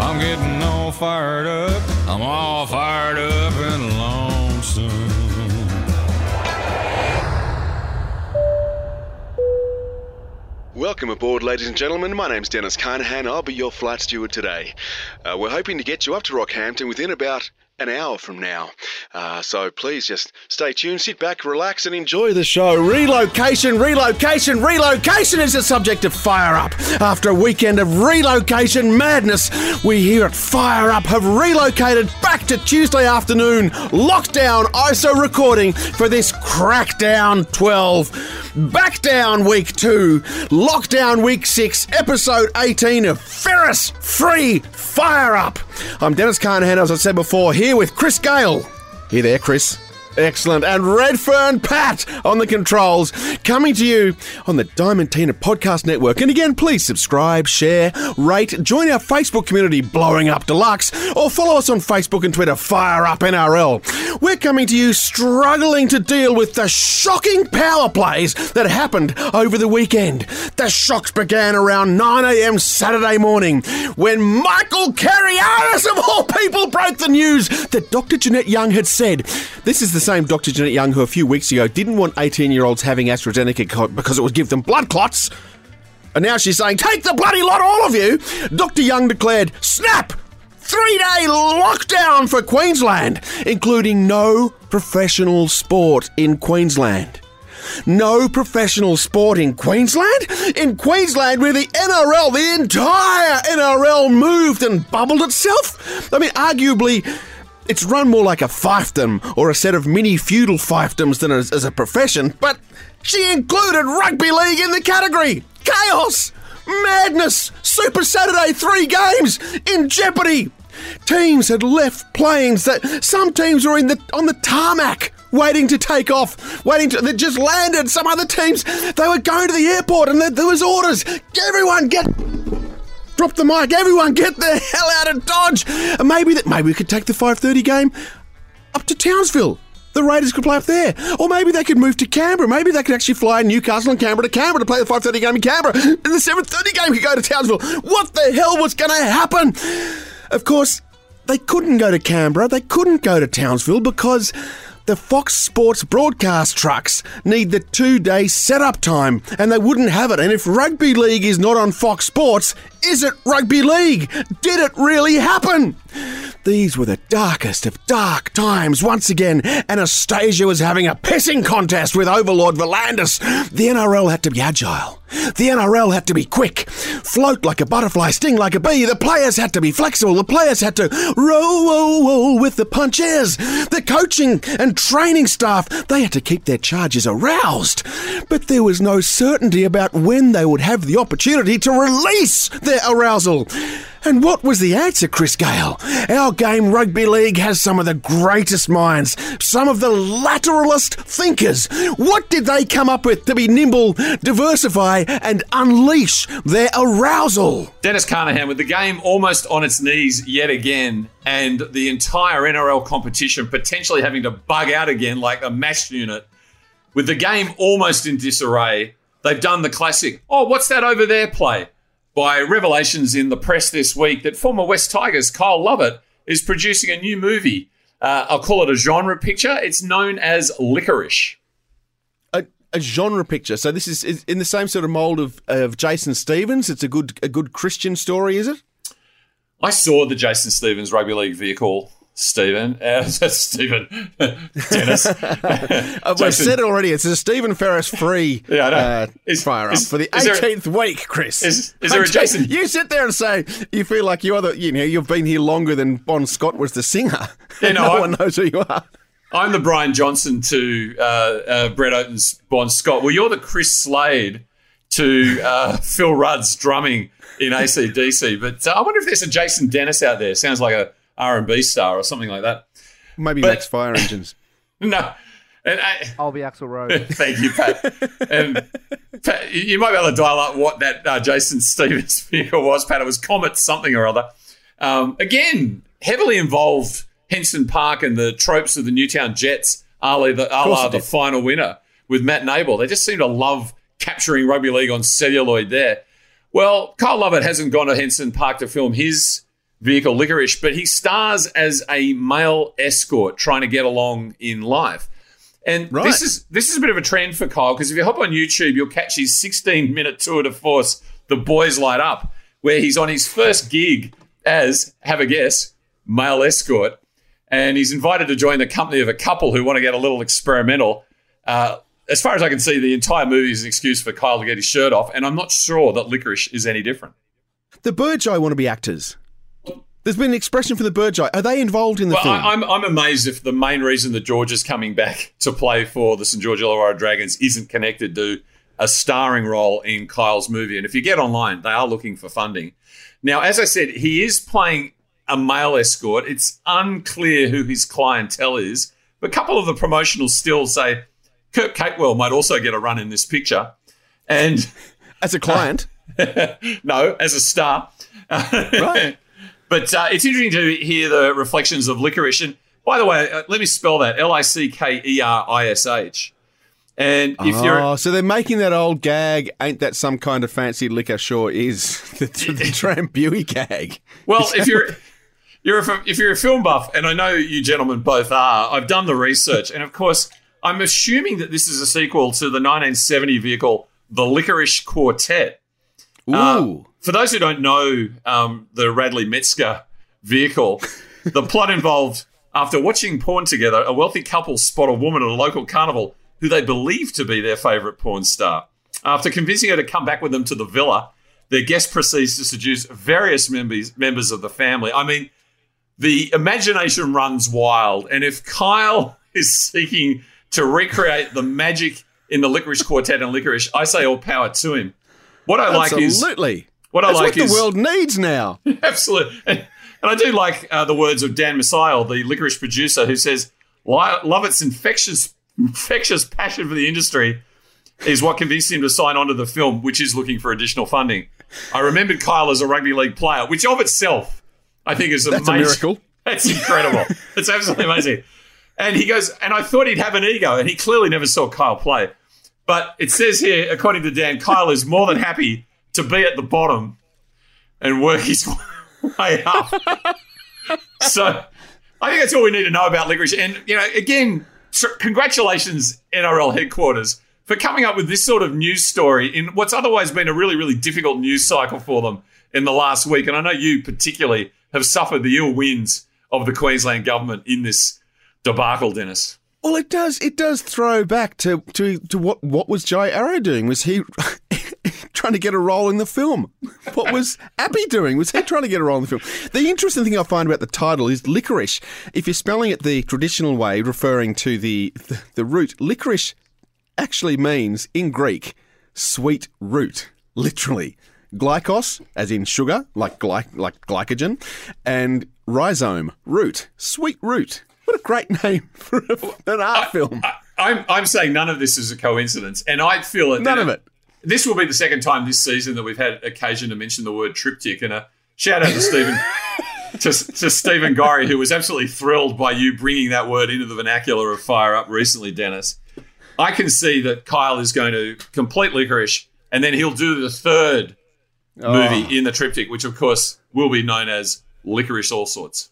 I'm getting all fired up. I'm all fired up and lonesome. Welcome aboard, ladies and gentlemen. My name's Dennis Carnahan. I'll be your flight steward today. Uh, we're hoping to get you up to Rockhampton within about an hour from now. Uh, so please just stay tuned, sit back, relax, and enjoy the show. Relocation, relocation, relocation is the subject of Fire Up. After a weekend of relocation madness, we here at Fire Up have relocated back to Tuesday afternoon, lockdown ISO recording for this Crackdown 12. Back down week 2, lockdown week 6, episode 18 of Ferris Free Fire Up. I'm Dennis Carnahan, as I said before, here with Chris Gale. Here there, Chris. Excellent. And Redfern Pat on the controls, coming to you on the Diamantina Podcast Network. And again, please subscribe, share, rate, join our Facebook community, Blowing Up Deluxe, or follow us on Facebook and Twitter, Fire Up NRL. We're coming to you struggling to deal with the shocking power plays that happened over the weekend. The shocks began around 9am Saturday morning when Michael Carayannis, of all people, broke the news that Dr. Jeanette Young had said, This is the same Dr. Jeanette Young who a few weeks ago didn't want 18 year olds having AstraZeneca because it would give them blood clots. And now she's saying, Take the bloody lot, all of you! Dr. Young declared, Snap! Three day lockdown for Queensland, including no professional sport in Queensland. No professional sport in Queensland? In Queensland, where the NRL, the entire NRL moved and bubbled itself? I mean, arguably, it's run more like a fiefdom or a set of mini feudal fiefdoms than as, as a profession, but she included rugby league in the category. Chaos! Madness! Super Saturday, three games in jeopardy! Teams had left planes that some teams were in the on the tarmac waiting to take off, waiting to they just landed. Some other teams they were going to the airport and there, there was orders. Everyone get drop the mic. Everyone get the hell out of Dodge. And maybe that maybe we could take the 5:30 game up to Townsville. The Raiders could play up there. Or maybe they could move to Canberra. Maybe they could actually fly Newcastle and Canberra to Canberra to play the 5.30 game in Canberra. And the 7.30 game could go to Townsville. What the hell was going to happen? Of course, they couldn't go to Canberra. They couldn't go to Townsville because the Fox Sports broadcast trucks need the two day setup time and they wouldn't have it. And if rugby league is not on Fox Sports, is it rugby league? Did it really happen? These were the darkest of dark times. Once again, Anastasia was having a pissing contest with Overlord V'landys. The NRL had to be agile. The NRL had to be quick, float like a butterfly, sting like a bee. The players had to be flexible. The players had to roll, roll, roll with the punches. The coaching and training staff, they had to keep their charges aroused. But there was no certainty about when they would have the opportunity to release their arousal. And what was the answer, Chris Gale? Our game rugby league has some of the greatest minds, some of the lateralist thinkers. What did they come up with to be nimble, diversify, and unleash their arousal? Dennis Carnahan with the game almost on its knees yet again, and the entire NRL competition potentially having to bug out again like a mash unit. With the game almost in disarray, they've done the classic, oh, what's that over there play? By revelations in the press this week that former West Tigers Kyle Lovett is producing a new movie. Uh, I'll call it a genre picture. It's known as Lickerish. A, a genre picture. So this is, is in the same sort of mold of, of Jason Stevens. It's a good a good Christian story, is it? I saw the Jason Stevens rugby league vehicle. Stephen, uh, Stephen, Dennis. Uh, We've said it already. It's a Stephen Ferris free Yeah, I know. uh, Is- fire is- up for the is there- 18th week, Chris. Is- is there a Jason- You sit there and say you feel like you are the, you know, you've been here longer than Bon Scott was the singer. Yeah, no, no I- one knows who you are. I'm the Brian Johnson to uh, uh, Brett Oaten's Bon Scott. Well, you're the Chris Slade to uh, Phil Rudd's drumming in ACDC. But uh, I wonder if there's a Jason Dennis out there. Sounds like a R&B star or something like that. Maybe But- Max Fire Engines. No. And I, I'll be Axl Rose. Thank you, Pat. And Pat, you might be able to dial up what that uh, Jason Stevens vehicle was, Pat. It was Comet something or other. Um, again, heavily involved Henson Park and the tropes of the Newtown Jets, a la the, a course la it the did. Final Winter with Matt Nable. They just seem to love capturing rugby league on celluloid there. Well, Kyle Lovett hasn't gone to Henson Park to film his vehicle, Lickerish, but he stars as a male escort trying to get along in life. And Right. this is this is a bit of a trend for Kyle because if you hop on YouTube, you'll catch his 16 minute tour de force, The Boys Light Up, where he's on his first gig as, have a guess, male escort. And he's invited to join the company of a couple who want to get a little experimental. Uh, as far as I can see, the entire movie is an excuse for Kyle to get his shirt off, and I'm not sure that Lickerish is any different. The Birdjeye want to be actors. There's been an expression for the Birdjeye. Are they involved in the Well, film? I, I'm, I'm amazed if the main reason that George is coming back to play for the St George Illawarra Dragons isn't connected to a starring role in Kyle's movie. And if you get online, they are looking for funding. Now, as I said, he is playing a male escort. It's unclear who his clientele is, but a couple of the promotional stills say Kirk Capewell might also get a run in this picture. And As a client. no, as a star. Right. But uh, it's interesting to hear the reflections of Lickerish. And by the way, uh, let me spell that L I C K E R I S H. And if you're. oh, so they're making that old gag, ain't that some kind of fancy liquor? Sure is. The, the, Drambuie gag. Well, if you're. You're a, if you're a film buff, and I know you gentlemen both are, I've done the research, and of course, I'm assuming that this is a sequel to the 1970 vehicle, the Lickerish Quartet. Ooh. Uh, for those who don't know um, the Radley Metzger vehicle, the plot involved after watching porn together, a wealthy couple spot a woman at a local carnival who they believe to be their favourite porn star. After convincing her to come back with them to the villa, their guest proceeds to seduce various members members of the family. I mean, the imagination runs wild, and if Kyle is seeking to recreate the magic in the Lickerish Quartet and Lickerish, I say all power to him. What I like is What I That's like what is the world needs now. absolutely, and, and I do like uh, the words of Dan Messiah, the Lickerish producer, who says, "Love its infectious, infectious passion for the industry is what convinced him to sign on to the film, which is looking for additional funding." I remembered Kyle as a rugby league player, which of itself I think is That's a miracle. That's incredible. It's absolutely amazing. And he goes, and I thought he'd have an ego, and he clearly never saw Kyle play. But it says here, according to Dan, Kyle is more than happy to be at the bottom and work his way up. so I think that's all we need to know about Lickerish. And, you know, again, tr- congratulations, NRL headquarters, for coming up with this sort of news story in what's otherwise been a really, really difficult news cycle for them in the last week. And I know you particularly have suffered the ill winds of the Queensland government in this debacle, Dennis. Well, it does. It does throw back to to, to what what was Jai Arrow doing? Was he trying to get a role in the film? What was Appy doing? Was he trying to get a role in the film? The interesting thing I find about the title is licorice. If you're spelling it the traditional way, referring to the the, the root, licorice actually means in Greek sweet root, literally. Glykos, as in sugar, like gly- like glycogen, and rhizome, root, sweet root. What a great name for a, an art film. I, I'm, I'm saying none of this is a coincidence, and I feel it. None of it. This will be the second time this season that we've had occasion to mention the word triptych, and a shout out to Stephen to, to Stephen Gorry, who was absolutely thrilled by you bringing that word into the vernacular of Fire Up recently, Dennis. I can see that Kyle is going to complete Lickerish, and then he'll do the third Oh. movie in the triptych, which of course will be known as Licorice All Sorts.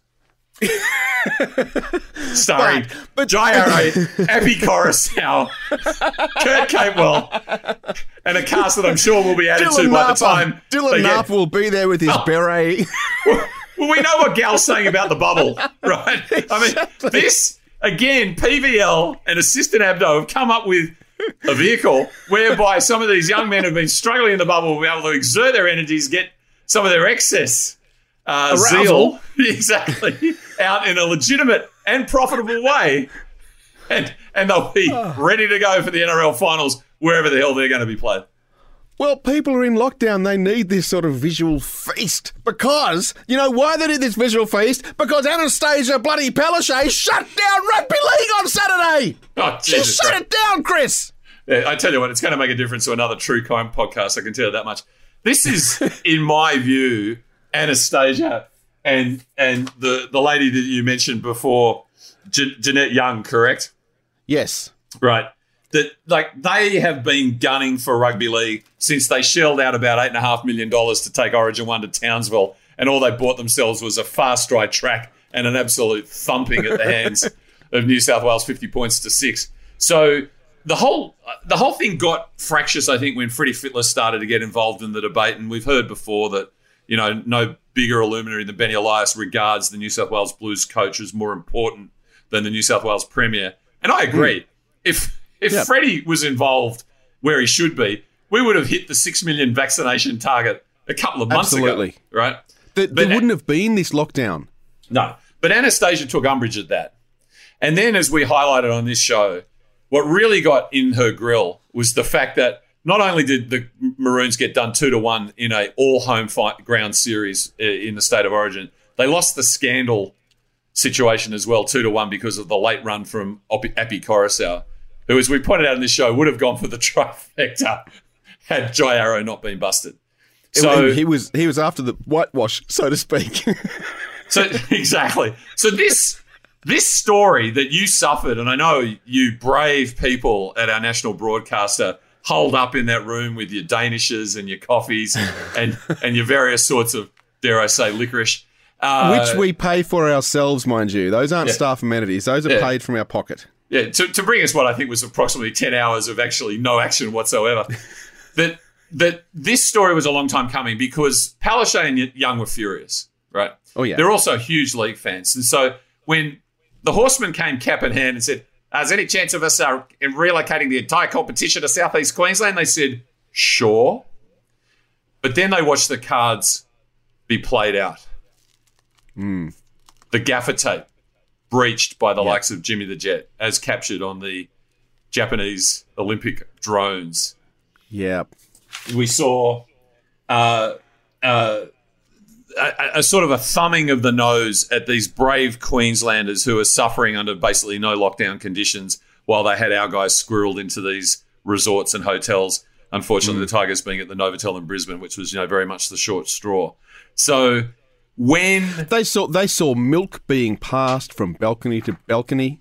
Starring But- but- Jai Arrow, Appy Coruscant, Kurt Capewell, and a cast that I'm sure will be added to Dylan by the time. Dylan get- will be there with his beret. well, we know what Gal's saying about the bubble, right? I mean, this, again, PVL and Assistant Abdo have come up with a vehicle whereby some of these young men have been struggling in the bubble will be able to exert their energies, get some of their excess uh, zeal, exactly, out in a legitimate and profitable way. And, and they'll be ah. ready to go for the NRL finals wherever the hell they're going to be played. well, people are in lockdown. They need this sort of visual feast because you know why they need this visual feast? Because Anastasia bloody Palaszczuk shut down rugby league on Saturday. Oh, She Jesus shut Christ. it down, Chris. Yeah, I tell you what, it's going to make a difference to another true crime podcast. I can tell you that much. This is, in my view, Anastasia and and the the lady that you mentioned before, J- Jeanette Young, correct? Yes. Right. that like they have been gunning for rugby league since they shelled out about eight and a half million dollars to take Origin One to Townsville, and all they bought themselves was a fast dry track and an absolute thumping at the hands of New South Wales, fifty points to six. So the whole the whole thing got fractious, I think, when Freddie Fittler started to get involved in the debate, and we've heard before that you know no bigger luminary than Benny Elias regards the New South Wales Blues coach as more important than the New South Wales Premier, and I agree. Hmm. If if Yep. Freddie was involved where he should be, we would have hit the six million vaccination target a couple of months Absolutely. ago, right? There, there wouldn't have been this lockdown. No. But Anastasia took umbrage at that. And then, as we highlighted on this show, what really got in her grill was the fact that not only did the Maroons get done two to one in a all home fight ground series uh, in the state of origin, they lost the scandal situation as well, two to one, because of the late run from Appy Coruscant, who, as we pointed out in this show, would have gone for the trifecta had Jai Arrow not been busted. So he was he was after the whitewash, so to speak. So exactly. So this this story that you suffered, and I know you brave people at our national broadcaster holed up in that room with your danishes and your coffees and and your various sorts of dare I say licorice. Uh, Which we pay for ourselves, mind you. Those aren't Yeah. staff amenities. Those are Yeah. paid from our pocket. yeah, to, to bring us what I think was approximately 10 hours of actually no action whatsoever. that that this story was a long time coming because Palaszczuk and Young were furious, right? Oh, yeah. They're also huge league fans. And so when the horseman came cap in hand and said, Is any chance of us uh, relocating the entire competition to southeast Queensland? They said, Sure. But then they watched the cards be played out. The gaffer tape breached by the likes of Jimmy the Jet, as captured on the Japanese Olympic drones. Yeah. We saw uh, uh, a, a sort of a thumbing of the nose at these brave Queenslanders who are suffering under basically no lockdown conditions while they had our guys squirreled into these resorts and hotels. Unfortunately, the Tigers being at the Novotel in Brisbane, which was you know very much the short straw. So when They saw they saw milk being passed from balcony to balcony.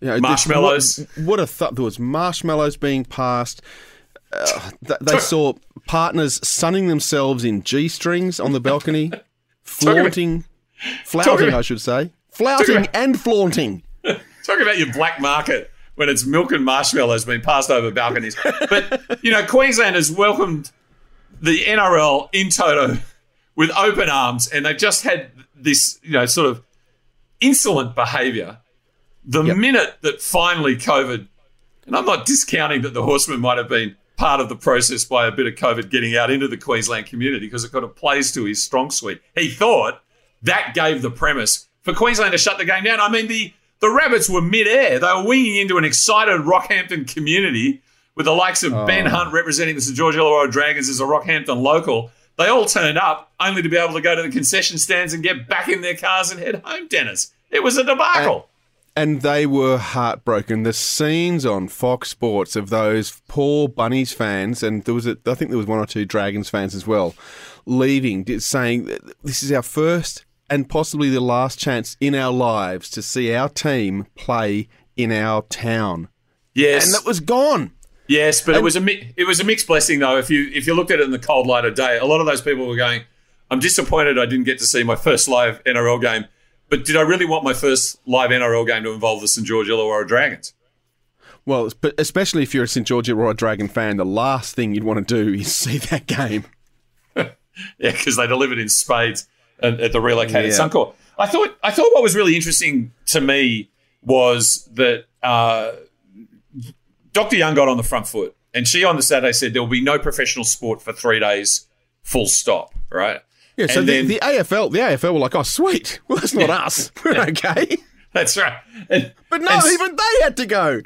You know, Marshmallows. What, what a th- there was marshmallows being passed. Uh, th- they saw partners sunning themselves in g strings on the balcony, flaunting, flouting, about- I should say, flouting and flaunting. Talk about your black market when it's milk and marshmallows being passed over balconies. But, you know, Queensland has welcomed the NRL in toto with open arms, and they've just had this, you know, sort of insolent behaviour. The minute that finally COVID, and I'm not discounting that the horseman might have been part of the process by a bit of COVID getting out into the Queensland community because it kind of plays to his strong suite. He thought that gave the premise for Queensland to shut the game down. I mean, the the rabbits were mid-air. They were winging into an excited Rockhampton community with the likes of Ben oh. Hunt representing the St George Illawarra Dragons as a Rockhampton local. They all turned up only to be able to go to the concession stands and get back in their cars and head home, Dennis. It was a debacle. And they were heartbroken. The scenes on Fox Sports of those poor Bunnies fans, and there was, a, I think there was one or two Dragons fans as well, leaving, saying this is our first and possibly the last chance in our lives to see our team play in our town, yes, and that was gone. Yes, but it was a mi- it was a mixed blessing though. If you if you looked at it in the cold light of day, a lot of those people were going, "I'm disappointed I didn't get to see my first live NRL game." But did I really want my first live NRL game to involve the St George Illawarra Dragons? Well, but especially if you're a St George Illawarra Dragon fan, the last thing you'd want to do is see that game. Yeah, because they delivered in spades at, at the relocated Yeah. Suncorp. I thought I thought what was really interesting to me was that uh, Dr. Young got on the front foot, and she on the Saturday said there will be no professional sport for three days, full stop. Right? Yeah, so the, then- the AFL, the AFL were like, "Oh, sweet, well that's not us, we're okay." That's right. And- But no, and even they had to go.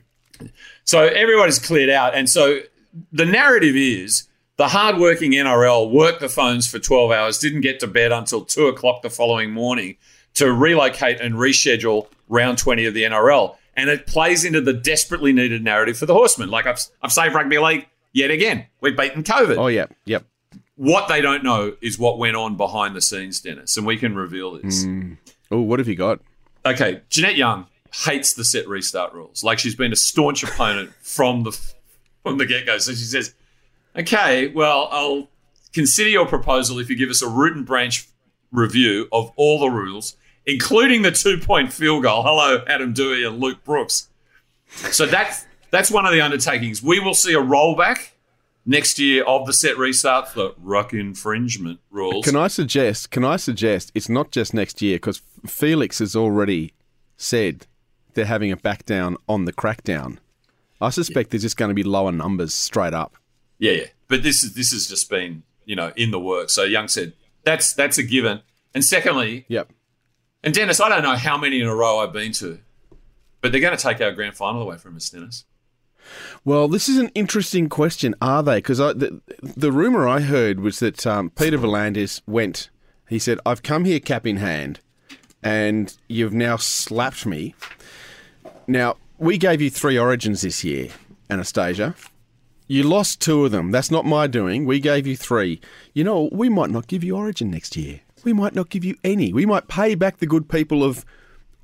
So everybody's cleared out. And so the narrative is the hardworking NRL worked the phones for 12 hours, didn't get to bed until 2 o'clock the following morning to relocate and reschedule round 20 of the NRL. And it plays into the desperately needed narrative for the Horsemen. Like I've, I've saved rugby league yet again. We've beaten COVID. Oh yeah, yep. What they don't know is what went on behind the scenes, Dennis. And we can reveal this. Mm. Oh, what have you got? Okay, Jeanette Young hates the set restart rules. Like she's been a staunch opponent from the from the get go. So she says, "Okay, well, I'll consider your proposal if you give us a root and branch review of all the rules, including the two point field goal." Hello, Adam Doueihi and Luke Brooks. So that's that's one of the undertakings. We will see a rollback next year of the set restart for ruck infringement rules. Can I suggest? Can I suggest it's not just next year because Felix has already said they're having a back down on the crackdown. I suspect there's just going to be lower numbers straight up. Yeah, yeah. But this is this has just been you know in the works. So Young said that's that's a given. And secondly, Yep. and Dennis, I don't know how many in a row I've been to, but they're going to take our grand final away from us, Dennis. Well, this is an interesting question. Are they? Because the, the rumor I heard was that um, Peter V'landys went. He said, "I've come here cap in hand, and you've now slapped me." Now we gave you three origins this year, Anastasia. You lost two of them. That's not my doing. We gave you three. You know, we might not give you origin next year. We might not give you any. We might pay back the good people of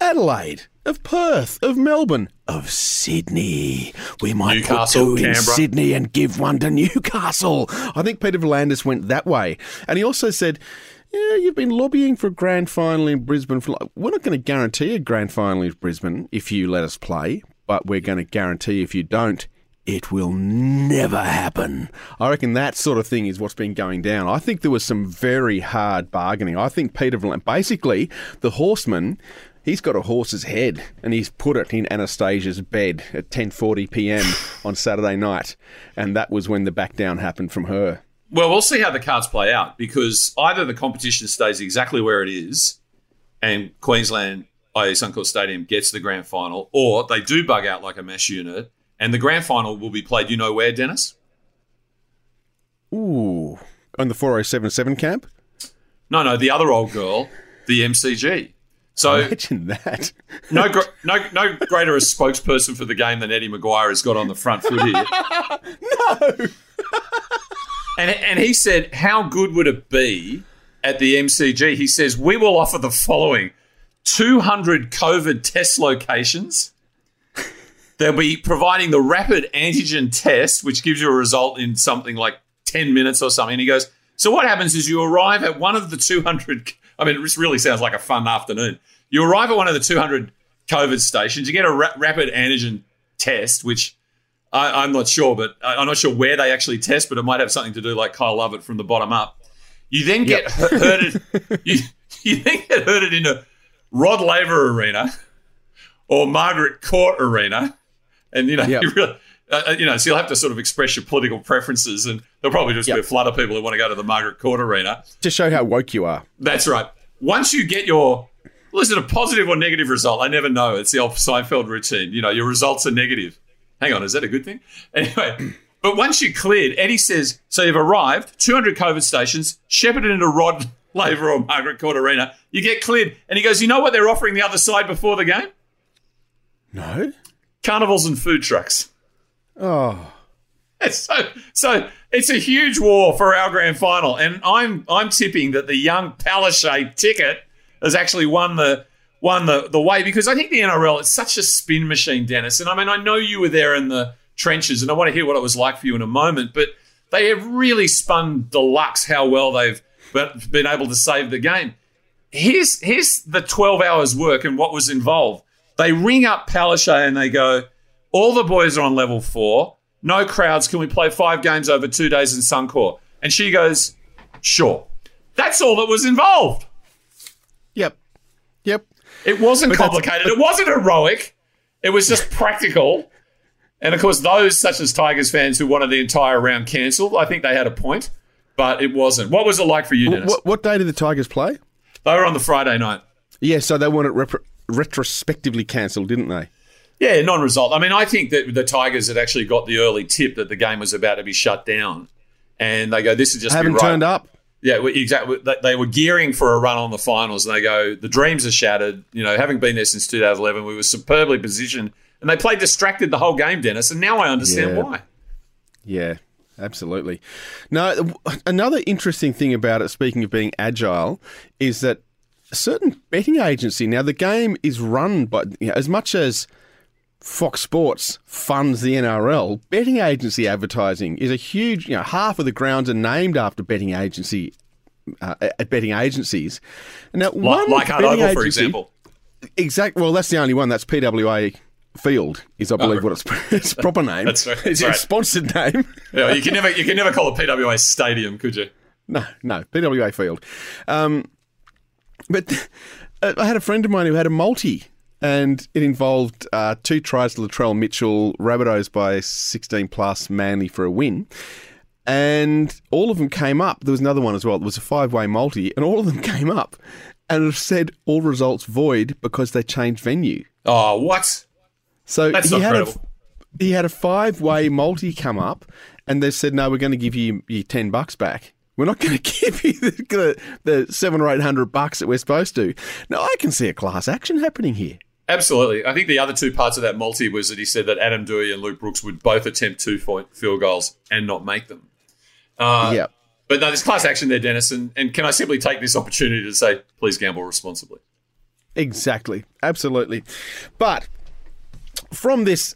Adelaide, of Perth, of Melbourne, of Sydney. We might Newcastle, put two in Canberra. Sydney and give one to Newcastle. I think Peter V'landys went that way. And he also said, yeah, you've been lobbying for a grand final in Brisbane. For, we're not going to guarantee a grand final in Brisbane if you let us play, but we're going to guarantee if you don't, it will never happen. I reckon that sort of thing is what's been going down. I think there was some very hard bargaining. I think Peter V'landys, basically, the horseman, he's got a horse's head and he's put it in Anastasia's bed at 10:40 p.m. on Saturday night, and that was when the back down happened from her. Well, we'll see how the cards play out because either the competition stays exactly where it is and Queensland, i.e. Suncorp Stadium, gets the grand final, or they do bug out like a mesh unit and the grand final will be played, you know where, Dennis? Ooh, on the 4077 camp. No, no, the other old girl, the MCG. So Imagine that. no, no, no greater a spokesperson for the game than Eddie McGuire has got on the front foot here. no. And, and he said, How good would it be at the MCG? He says, We will offer the following 200 COVID test locations. They'll be providing the rapid antigen test, which gives you a result in something like 10 minutes or something. And he goes, So what happens is you arrive at one of the 200. I mean, this really sounds like a fun afternoon. You arrive at one of the 200 COVID stations, you get a ra- rapid antigen test, which I, I'm not sure, but I- I'm not sure where they actually test, but it might have something to do like Kyle Lovett from the bottom up. You then get Yep. herded. you, you then get herded into Rod Laver Arena or Margaret Court Arena, and you know Yep. you really. Uh, you know, so you'll have to sort of express your political preferences, and there'll probably just be a flood of people who want to go to the Margaret Court Arena. To show how woke you are. That's right. Once you get your well, is it a positive or negative result? I never know. It's the old Seinfeld routine. You know, your results are negative. Hang on, is that a good thing? Anyway, but once you cleared, Eddie says, so you've arrived, 200 COVID stations, shepherded into Rod Laver or Margaret Court Arena, you get cleared. And he goes, you know what they're offering the other side before the game? No. Carnivals and food trucks. Oh. So so it's a huge war for our grand final, and I'm I'm tipping that the young Palaszczuk ticket has actually won the won the the way because I think the NRL is such a spin machine, Dennis. And I mean I know you were there in the trenches, and I want to hear what it was like for you in a moment, but they have really spun deluxe how well they've been able to save the game. Here's here's the 12 hours work and what was involved. They ring up Palaszczuk and they go, all the boys are on level four. No crowds. Can we play five games over two days in Suncorp? And she goes, sure. That's all that was involved. Yep. Yep. It wasn't But complicated. it wasn't heroic. It was just practical. And of course, those such as Tigers fans who wanted the entire round cancelled, I think they had a point, but it wasn't. What was it like for you, Dennis? What, what day did the Tigers play? They were on the Friday night. Yeah, so they it repro- retrospectively cancelled, didn't they? Yeah, non-result. I mean, I think that the Tigers had actually got the early tip that the game was about to be shut down, and they go, "This is just Haven't be right. turned up. Yeah, exactly. They- They were gearing for a run on the finals, and they go, "The dreams are shattered." You know, having been there since 2011, we were superbly positioned, and they played distracted the whole game, Dennis. And now I understand Yeah. why. Yeah, absolutely. Now, another interesting thing about it, speaking of being agile, is that a certain betting agency. Now, the game is run by, you know, as much as Fox Sports funds the NRL, betting agency advertising is a huge, you know, half of the grounds are named after betting agency. Uh, at betting agencies. Now, Like, one like Hard betting Oval, for example. Exact. Well, that's the only one. That's PWA Field is, I believe, what its, its proper name. Oh, That's right, It's right. its sponsored name. Yeah, you can never you can never call it PWA Stadium, could you? No, no, PWA Field. Um, but uh, I had a friend of mine who had a multi, and it involved uh, two tries to Latrell Mitchell, Rabbitohs by 16 plus, Manly for a win. And all of them came up. There was another one as well. It was a five way multi, and all of them came up and it said all results void because they changed venue. Oh, what? So That's he had a, he had a five way multi come up, and they said, "No, we're going to give you your ten bucks back. We're not going to give you the, the seven or eight hundred bucks that we're supposed to." Now I can see a class action happening here. Absolutely. I think the other two parts of that multi was that he said that Adam Doueihi and Luke Brooks would both attempt two fi- field goals and not make them. Uh, yeah, But no, there's class action there, Dennis. And, and can I simply take this opportunity to say, please gamble responsibly? exactly, absolutely. But from this.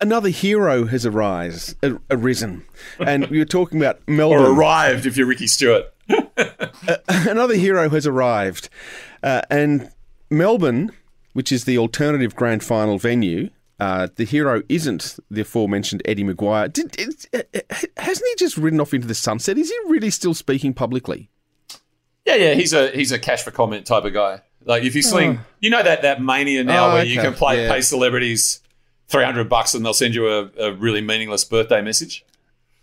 Another hero has arise, arisen, and we were talking about Melbourne. Or arrived if you're Ricky Stuart. another hero has arrived, uh, and Melbourne, which is the alternative grand final venue. Uh, the hero isn't the aforementioned Eddie McGuire. Did, is- uh, uh, hasn't he just ridden off into the sunset? Is he really still speaking publicly? Yeah, yeah, he's a he's a cash for comment type of guy. Like if you sling, you know that that mania now Oh, where you can play Yeah. pay celebrities three hundred bucks and they'll send you a, a really meaningless birthday message.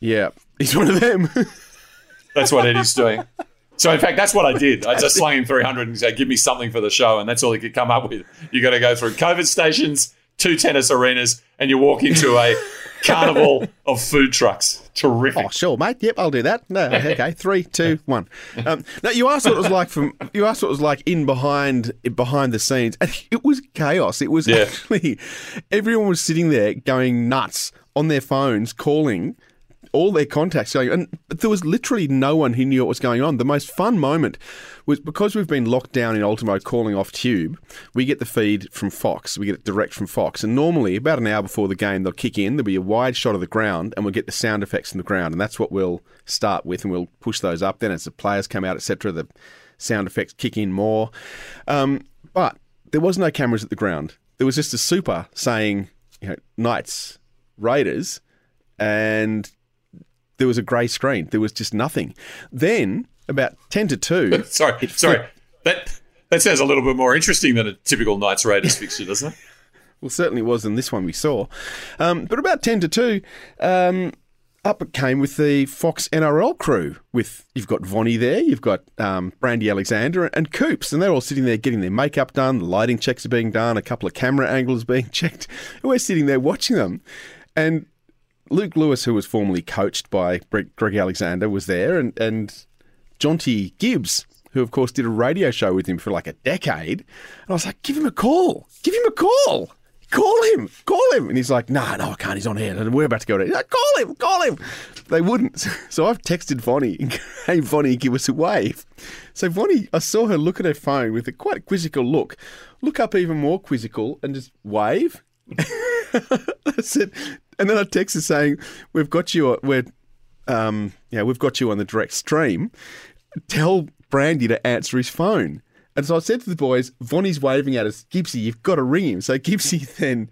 Yeah, he's one of them. That's what Eddie's doing. So in fact, that's what I did. I just slung him three hundred and said, "Give me something for the show," and that's all he could come up with. You got to go through COVID stations, two tennis arenas, and you walk into a carnival of food trucks. Terrific. oh, sure, mate. Yep, I'll do that. No, okay, three, two, one. Um, now you asked what it was like from. You asked what it was like in behind behind the scenes, and it was chaos. It was Yeah. actually everyone was sitting there going nuts on their phones, calling all their contacts going, and there was literally no one who knew what was going on. The most fun moment was because we've been locked down in Ultimo calling off Tube, we get the feed from Fox. We get it direct from Fox. And normally, about an hour before the game, they'll kick in, there'll be a wide shot of the ground, and we'll get the sound effects from the ground. And that's what we'll start with, and we'll push those up. Then as the players come out, etc., the sound effects kick in more. Um, but there was no cameras at the ground. There was just a super saying, you know, Knights, Raiders, and there was a grey screen. There was just nothing. Then, about 10 to 2. Sorry, sorry. That that sounds a little bit more interesting than a typical Knights Raiders fixture, doesn't it? Well, certainly was than this one we saw. Um, but about 10 to 2, um, up it came with the Fox NRL crew. With You've got Vonnie there, you've got um, Brandy Alexander and Coops, and they're all sitting there getting their makeup done, the lighting checks are being done, a couple of camera angles being checked. And we're sitting there watching them. And Luke Lewis, who was formerly coached by Greg Alexander, was there, and, and Jonty Gibbs, who of course did a radio show with him for like a decade. And I was like, give him a call. Give him a call. Call him. Call him. And he's like, no, no, I can't. He's on air. And we're about to go to like, call him. Call him. They wouldn't. So I've texted Vonnie, hey, Vonnie, give us a wave. So Vonnie, I saw her look at her phone with a quite quizzical look, look up even more quizzical and just wave. I said, and then I texted saying, "We've got you. We're, um, yeah, we've got you on the direct stream. Tell Brandy to answer his phone." And so I said to the boys, "Vonnie's waving at us. Gibbsy, you've got to ring him." So Gibbsy then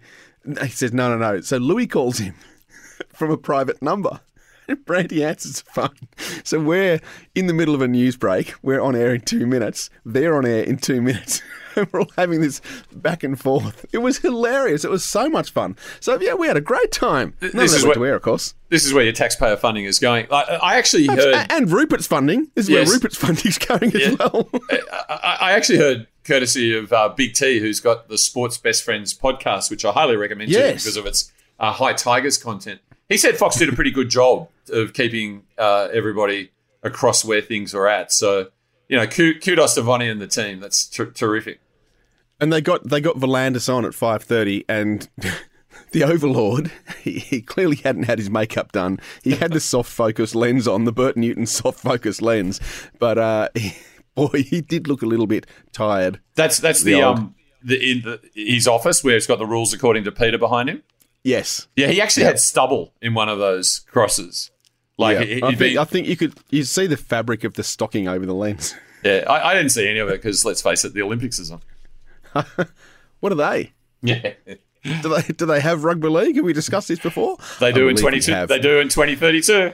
he says, "No, no, no." So Lewis calls him from a private number. And Brandy answers the phone. So we're in the middle of a news break. We're on air in two minutes. They're on air in two minutes. We're all having this back and forth. It was hilarious. It was so much fun. So yeah, we had a great time. None this is went to air, of course. This is where your taxpayer funding is going. I, I actually heard. And Rupert's funding. This is Yes. where Rupert's funding's going as Yeah. well. I, I actually heard courtesy of uh, Big T, who's got the Sports Best Friends podcast, which I highly recommend to you Yes. because of its uh, high Tigers content. He said Fox did a pretty good job of keeping uh, everybody across where things are at. So, you know, kudos to Vonnie and the team. That's ter- terrific. And they got they got V'landys on at five thirty, and the Overlord he, he clearly hadn't had his makeup done. He had the soft focus lens on, the Bert Newton soft focus lens, but uh, he, Boy, he did look a little bit tired. That's that's the, The um the in the, his office where it's got the rules according to Peter behind him. Yes. Yeah, he actually had stubble in one of those crosses. Like Yeah. I, think, be- I think you could you see the fabric of the stocking over the lens. yeah, I, I didn't see any of it because let's face it, the Olympics is on. What are they? Yeah, Do they do they have rugby league? Have we discussed this before? they do in twenty two. They do in twenty thirty two.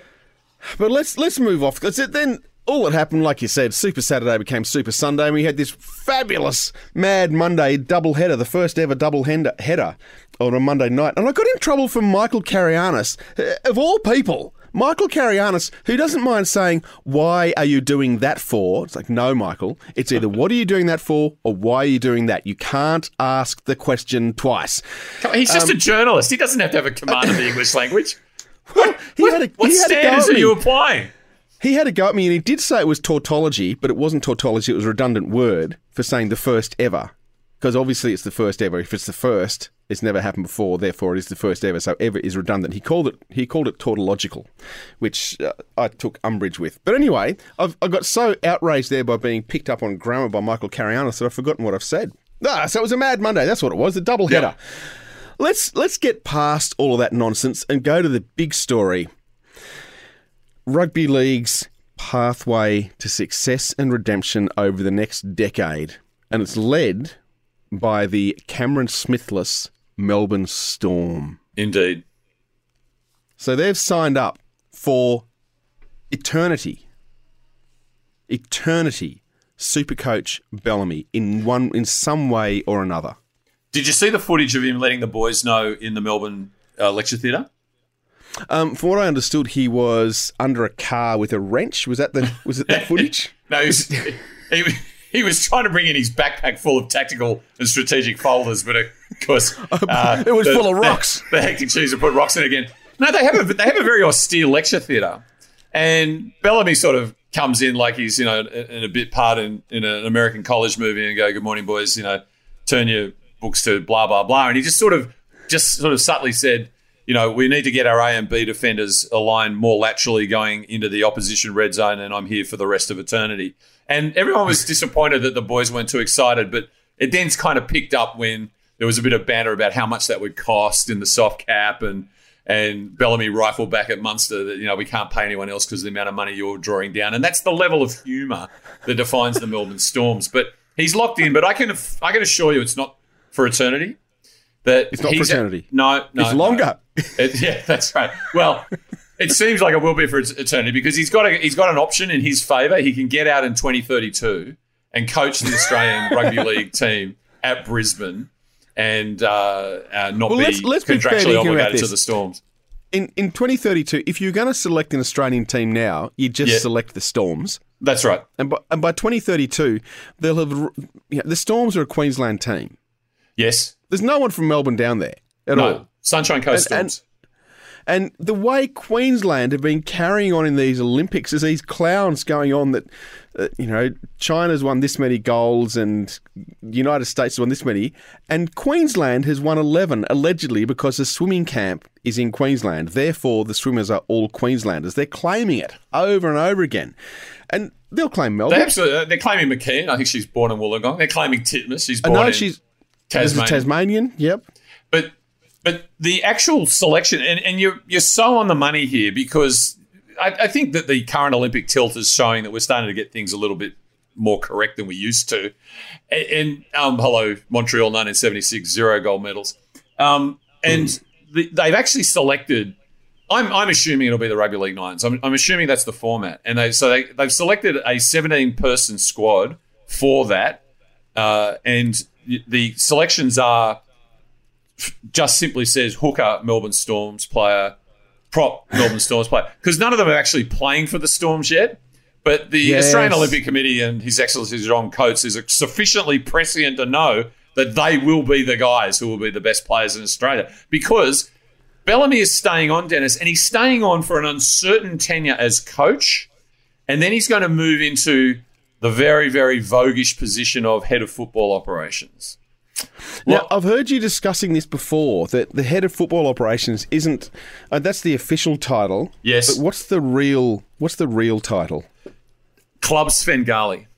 But let's let's move off because then all that happened, like you said, Super Saturday became Super Sunday, and we had this fabulous Mad Monday double header, the first ever double header on a Monday night, and I got in trouble from Michael Carayannis, of all people. Michael Carayannis, who doesn't mind saying, Why are you doing that for? It's like, No, Michael. It's either what are you doing that for or why are you doing that? You can't ask the question twice. He's just Um, a journalist. He doesn't have to have a command of the English language. What, had a, what he had a go standards are you applying? He had a go at me and he did say it was tautology, but it wasn't tautology, it was a redundant word for saying the first ever. Because obviously it's the first ever. If it's the first, it's never happened before, therefore it is the first ever. So ever is redundant. He called it he called it tautological, which uh, I took umbrage with. But anyway, I've, I got so outraged there by being picked up on grammar by Michael Carayannis that I've forgotten what I've said. Ah, so it was a Mad Monday. That's what it was. The double header. Let's let's get past all of that nonsense and go to the big story rugby league's pathway to success and redemption over the next decade. And it's led by the Cameron Smithless Melbourne Storm. Indeed. So they've signed up for eternity. Eternity. Supercoach Bellamy in one in some way or another. Did you see the footage of him letting the boys know in the Melbourne uh, lecture theatre? Um, from what I understood, he was under a car with a wrench. Was that the was it that footage? No, he was, he, he was trying to bring in his backpack full of tactical and strategic folders, but of course, uh, It was the- full of rocks. The, hectic cheese put rocks in again. No, they have a they have a very austere lecture theatre, and Bellamy sort of comes in like he's you know in a bit part in, in an American college movie and go, "Good morning, boys," you know, turn your books to blah blah blah, and he just sort of just sort of subtly said. You know, we need to get our A and B defenders aligned more laterally going into the opposition red zone, and I'm here for the rest of eternity. And everyone was disappointed that the boys weren't too excited, but it then kind of picked up when there was a bit of banter about how much that would cost in the soft cap and and Bellamy rifled back at Munster that you know we can't pay anyone else because of the amount of money you're drawing down, and that's the level of humour that defines the Melbourne Storms. But he's locked in. But I can I can assure you, it's not for eternity. That It's not for eternity. no, no, it's no. longer. It- yeah, that's right. Well, it seems like it will be for eternity because he's got a, he's got an option in his favour. He can get out in 2032 and coach the Australian rugby league team at Brisbane and uh, uh, not Well, be let's- let's contractually about obligated to the Storms. in in 2032, if you're going to select an Australian team now, you just Yeah. select the Storms. That's right. And by, and by 2032, they'll have you know, the Storms are a Queensland team. Yes. There's no one from Melbourne down there at all. Sunshine Coast and- Storms. And the way Queensland have been carrying on in these Olympics is these clowns going on that, uh, you know, China's won this many golds and the United States has won this many, and Queensland has won 11 allegedly because the swimming camp is in Queensland. Therefore, the swimmers are all Queenslanders. They're claiming it over and over again, and they'll claim Melbourne. they absolutely, they're claiming McKeon. I think she's born in Wollongong. They're claiming Titmus. She's I born know in she's Tasmania. Tasmanian. Yep. but but the actual selection and, and you're you're so on the money here because I, I think that the current Olympic tilt is showing that we're starting to get things a little bit more correct than we used to. And, and um, hello, Montreal, 1976, zero gold medals. Um, and the, they've actually selected. I'm, I'm assuming it'll be the rugby league nines. I'm, I'm assuming that's the format, and they so they, they've selected a 17 person squad for that, uh, and the selections are just simply says hooker Melbourne Storms player, prop Melbourne Storms player, because none of them are actually playing for the Storms yet. But the Yes. Australian Olympic Committee and His Excellency John Coates is sufficiently prescient to know that they will be the guys who will be the best players in Australia because Bellamy is staying on, Dennis, and he's staying on for an uncertain tenure as coach, and then he's going to move into the very, very voguish position of head of football operations. Now, I've heard you discussing this before that the head of football operations isn't. Uh, that's the official title. Yes. But what's the real? What's the real title? Club Svengali.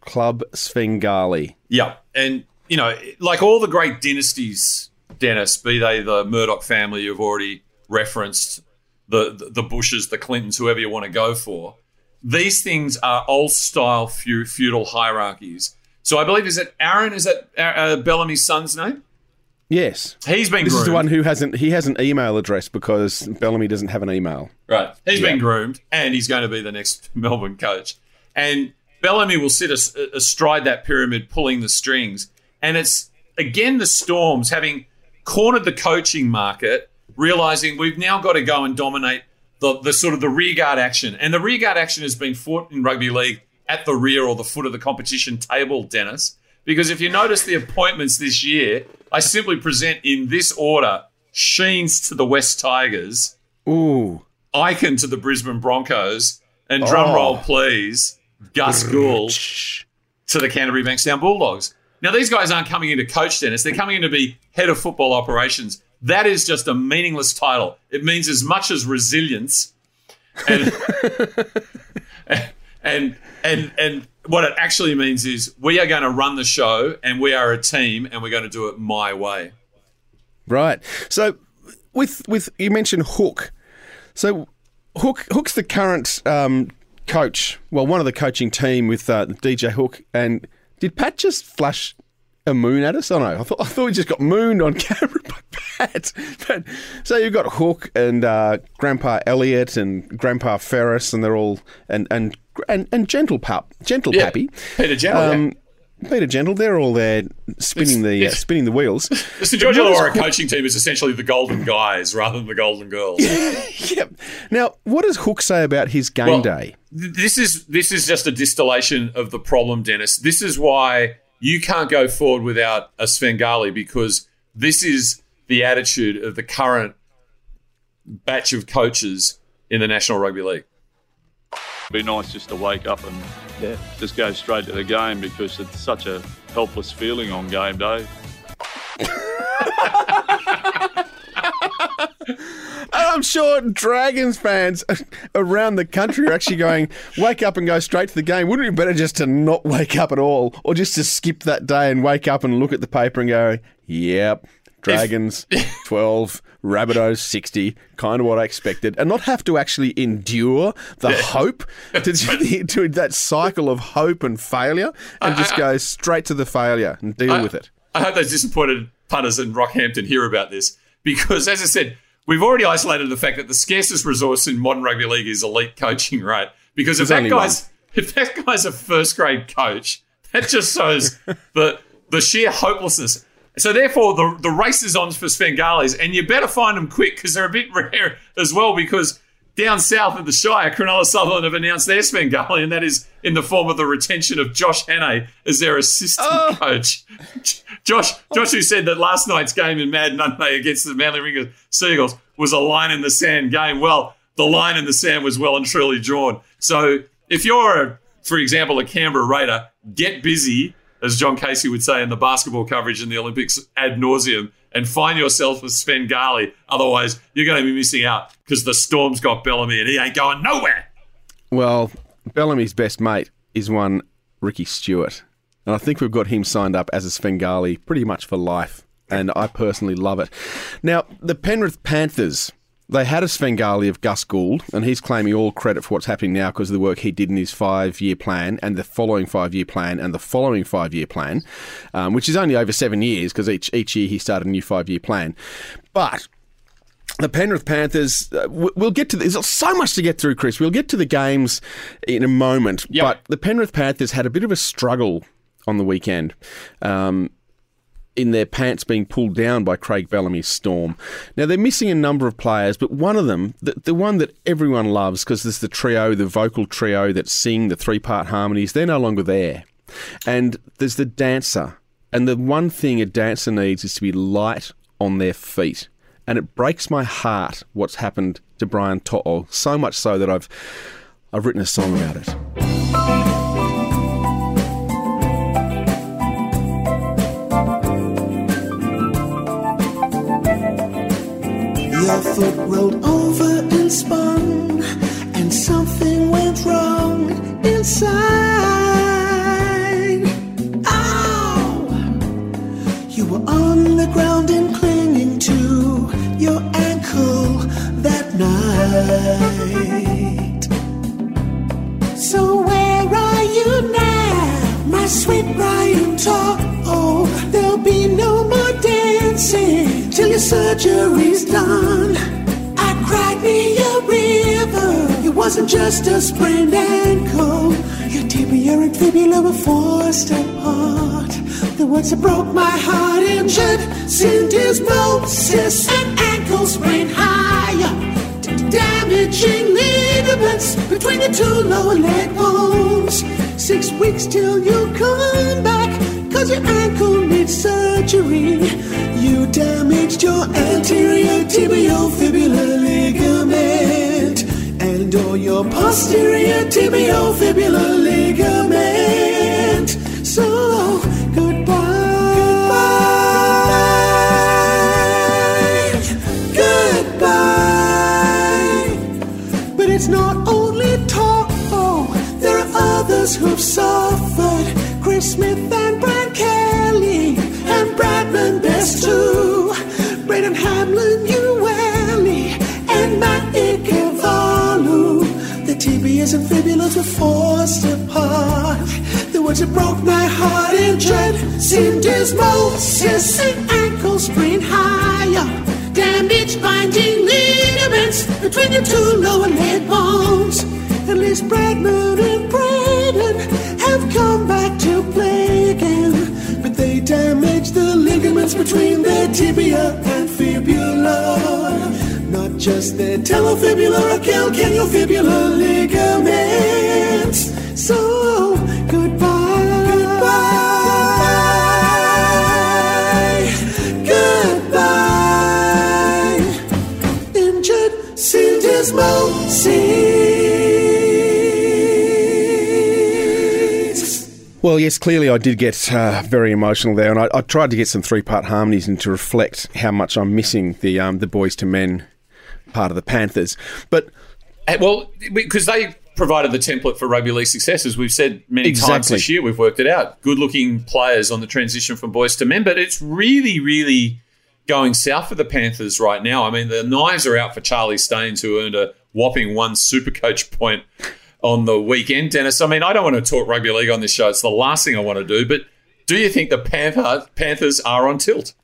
Club Svengali. Yeah, and you know, like all the great dynasties, Dennis, be they the Murdoch family you've already referenced, the the, the Bushes, the Clintons, whoever you want to go for. These things are old style feudal hierarchies. So I believe is it Aaron? Is that uh, Bellamy's son's name? Yes, he's been. This groomed. is the one who hasn't. He has an email address because Bellamy doesn't have an email. Right. He's Yeah. been groomed, and he's going to be the next Melbourne coach. And Bellamy will sit astride that pyramid, pulling the strings. And it's again the Storms having cornered the coaching market, realizing we've now got to go and dominate the, the sort of the rearguard action. And the rearguard action has been fought in rugby league at the rear or the foot of the competition table, Dennis. Because if you notice the appointments this year, I simply present in this order Sheens to the West Tigers, Ooh, Ikin to the Brisbane Broncos, and drum roll, oh. please, Gus Gould to the Canterbury Bankstown Bulldogs. Now, these guys aren't coming in to coach Dennis, they're coming in to be head of football operations. That is just a meaningless title. It means as much as resilience and and and and and what it actually means is we are going to run the show and we are a team and we're going to do it my way. right. So with with you mentioned Hook. So Hook Hook's the current um, coach. Well, one of the coaching team with uh, DJ Hook. And did Pat just flash a moon at us? Oh no, I thought I thought we just got mooned on camera by Pat. But, so you've got Hook and uh, Grandpa Elliot and Grandpa Ferris, and they're all and and and, and Gentle Pup, Gentle Yeah. Pappy. Peter Gentle, yeah. Um, Peter Gentle, they're all there spinning the uh, spinning the wheels. The St George Illawarra coaching team is essentially the Golden Guys rather than the Golden Girls. Yep. Now, what does Hook say about his game Well, day? th- This is this is just a distillation of the problem, Dennis. This is why you can't go forward without a Svengali because this is the attitude of the current batch of coaches in the National Rugby League. Be nice just to wake up and just go straight to the game because it's such a helpless feeling on game day. I'm sure Dragons fans around the country are actually going, wake up and go straight to the game. Wouldn't it be better just to not wake up at all or just to skip that day and wake up and look at the paper and go, yep, Dragons 12, Rabbitohs 60, kind of what I expected, and not have to actually endure the hope to, to that cycle of hope and failure and just go straight to the failure and deal with it. I hope those disappointed punters in Rockhampton hear about this because, as I said, we've already isolated the fact that the scarcest resource in modern rugby league is elite coaching, right? Because if There's that guy's if that guy's a first grade coach, that just shows the the sheer hopelessness. So therefore, the the race is on for Svengalis, and you better find them quick because they're a bit rare as well. Because down south of the Shire, Cronulla Sutherland have announced their Svengali, and that is in the form of the retention of Josh Hannay as their assistant oh. coach. Josh, Josh, who said that last night's game in Mad Monday against the Manly Ringers Seagulls was a line in the sand game. Well, the line in the sand was well and truly drawn. So if you're, for example, a Canberra Raider, get busy, as John Casey would say in the basketball coverage in the Olympics ad nauseum, and find yourself a Svengali. Otherwise, you're going to be missing out because the Storm's got Bellamy and he ain't going nowhere. Well, Bellamy's best mate is one Ricky Stuart. And I think we've got him signed up as a Svengali pretty much for life. And I personally love it. Now, the Penrith Panthers, they had a Svengali of Gus Gould, and he's claiming all credit for what's happening now because of the work he did in his five year plan and the following five year plan and the following five year plan, um, which is only over seven years because each, each year he started a new five year plan. But the Penrith Panthers, uh, we'll get to there's so much to get through, Chris. We'll get to the games in a moment. Yep. But the Penrith Panthers had a bit of a struggle on the weekend. Um, in their pants being pulled down by Craig Bellamy's Storm. Now they're missing a number of players, but one of them, the, the one that everyone loves, because there's the trio, the vocal trio that sing the three part harmonies, they're no longer there. And there's the dancer. And the one thing a dancer needs is to be light on their feet. And it breaks my heart what's happened to Brian To'o, so much so that I've I've written a song about it. Your foot rolled over and spun, and something went wrong inside. Ow! You were on the ground and clinging to your ankle that night. So, where are you now, my sweet Brian? Talk, oh, there'll be no more dancing till your surgery's done. I cried me a river. It wasn't just a sprained ankle. Your tibia and fibula were forced apart. The words that broke my heart injured syndesmosis and ankle sprain higher. Damaging ligaments between the two lower leg bones. Six weeks till you come back, cause your ankle needs surgery. You damaged your anterior tibiofibular ligament and or your posterior tibiofibular ligament. So goodbye, goodbye. Goodbye. But it's not only talk. There are others who've suffered. Chris Smith and Brian Kelly and Bradman Best too. Braden Hamlin-Uele, and Matt Ikuvalu. The tibias and fibulas were forced apart. The words that broke my heart injured syndesmosis and ankle sprain higher. Damaged binding ligaments between the two lower leg bones. At least Bradman and Braden have come back to play ligaments between their tibia and fibula. Not just their talofibular or calcaneofibular ligaments. So goodbye, goodbye, goodbye. Injured syndesmosis. Well, yes, clearly I did get uh, very emotional there, and I, I tried to get some three-part harmonies and to reflect how much I'm missing the um, the boys to men part of the Panthers. But Well, because they provided the template for rugby league success, as we've said many times this year, we've worked it out. Good-looking players on the transition from boys to men, but it's really, really going south for the Panthers right now. I mean, the knives are out for Charlie Staines, who earned a whopping one super coach point on the weekend. Dennis, I mean, I don't want to talk rugby league on this show. It's the last thing I want to do, but do you think the Panther, Panthers are on tilt?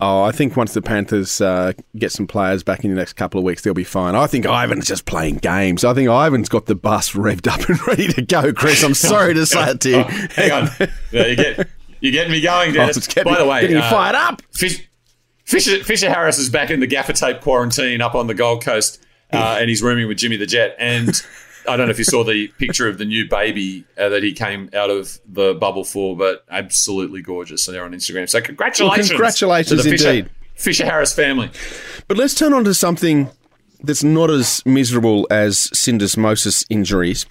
oh, I think once the Panthers uh, get some players back in the next couple of weeks, they'll be fine. I think Ivan's just playing games. I think Ivan's got the bus revved up and ready to go. Chris, I'm sorry to say it to you. Oh, hang on. Yeah, you get, you're getting me going, Dennis. Oh, getting- By the way, getting uh, fired up. Fish, Fisher, Fisher Harris is back in the gaffer tape quarantine up on the Gold Coast, uh, and he's rooming with Jimmy the Jet. And I don't know if you saw the picture of the new baby uh, that he came out of the bubble for, but absolutely gorgeous. So they're on Instagram. So congratulations, Well, congratulations to the Fisher, indeed. Fisher Harris family. But let's turn on to something that's not as miserable as syndesmosis injuries.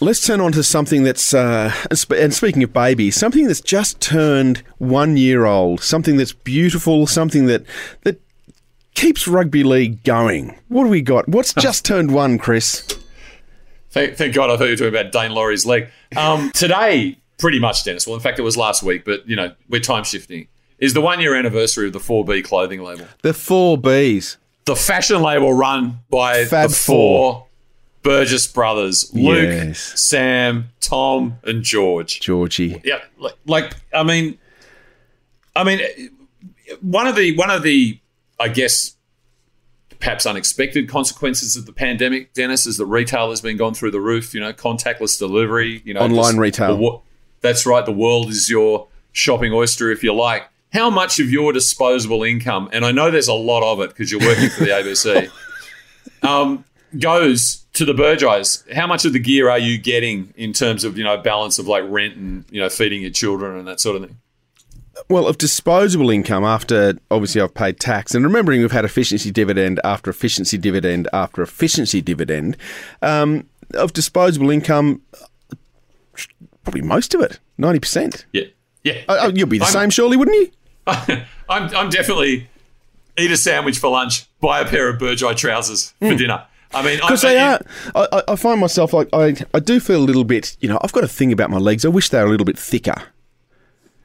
Let's turn on to something that's, uh, and speaking of babies, something that's just turned one year old, something that's beautiful, something that that keeps rugby league going. What do we got? What's just turned one, Chris? Thank, thank God I thought you were talking about Dane Laurie's leg. Um, today, pretty much, Dennis. Well, in fact, it was last week, but you know we're time shifting. Is the one year anniversary of the 4B clothing label. The four Bs. the fashion label run by Fab the four Burgess brothers Luke, Yes. Sam, Tom, and George. Georgie. Yeah, like, like I mean, I mean, one of the one of the I guess perhaps unexpected consequences of the pandemic, Dennis, is that retail has been gone through the roof. You know, contactless delivery. You know, Online retail. the that's right. The world is your shopping oyster, if you like. How much of your disposable income, and I know there's a lot of it because you're working for the ABC, um, goes to the Burgeyes. How much of the gear are you getting in terms of you know balance of like rent and you know feeding your children and that sort of thing? Well, of disposable income after obviously I've paid tax, and remembering we've had efficiency dividend after efficiency dividend after efficiency dividend, um, of disposable income, probably most of it, ninety percent. Yeah, yeah. Oh, you'll be the I'm- same, surely, wouldn't you? I'm I'm definitely eat a sandwich for lunch, buy a pair of Burgeye trousers for dinner. I mean, Because I- they are. I- I find myself like I, I do feel a little bit. You know, I've got a thing about my legs. I wish they were a little bit thicker.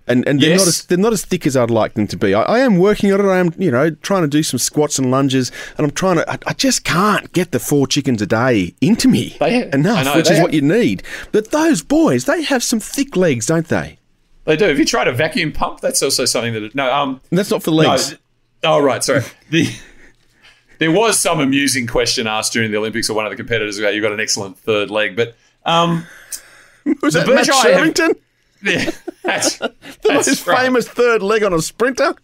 And, and they're, Yes. not as, they're not as thick as I'd like them to be. I, I am working on it. I am, you know, trying to do some squats and lunges, and I'm trying to. I, I just can't get the four chickens a day into me They- enough, know, which is have- what you need. But those boys, they have some thick legs, don't they? They do. Have you tried a vacuum pump? That's also something that no. Um, And that's not for no. legs. Oh right, sorry. The there was some amusing question asked during the Olympics of one of the competitors about you've got an excellent third leg, but um, Was that the Matt Bergeron have- Shirvington? yeah, that's, The that's most right. famous third leg on a sprinter?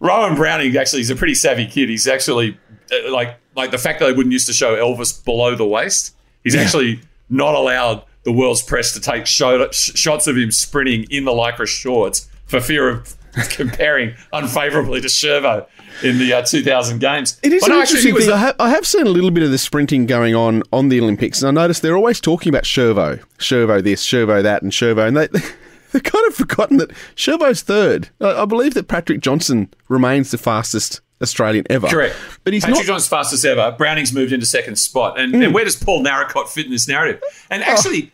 Rohan Browning actually is a pretty savvy kid. He's actually uh, like like the fact that they wouldn't used to show Elvis below the waist. He's actually not allowed the world's press to take show, sh- shots of him sprinting in the lycra shorts for fear of comparing unfavorably to Shervo in the uh, 2000 games. It is But an no, actually, interesting was thing. a- I, ha- I have seen a little bit of the sprinting going on on the Olympics, and I noticed they're always talking about Shervo, Shervo this, Shervo that, and Shervo, and they they've kind of forgotten that Shervo's third. I, I believe that Patrick Johnson remains the fastest Australian ever. Correct. but he's Patrick not. John's fastest ever. Browning's moved into second spot. And, and where does Paul Narracott fit in this narrative? And actually,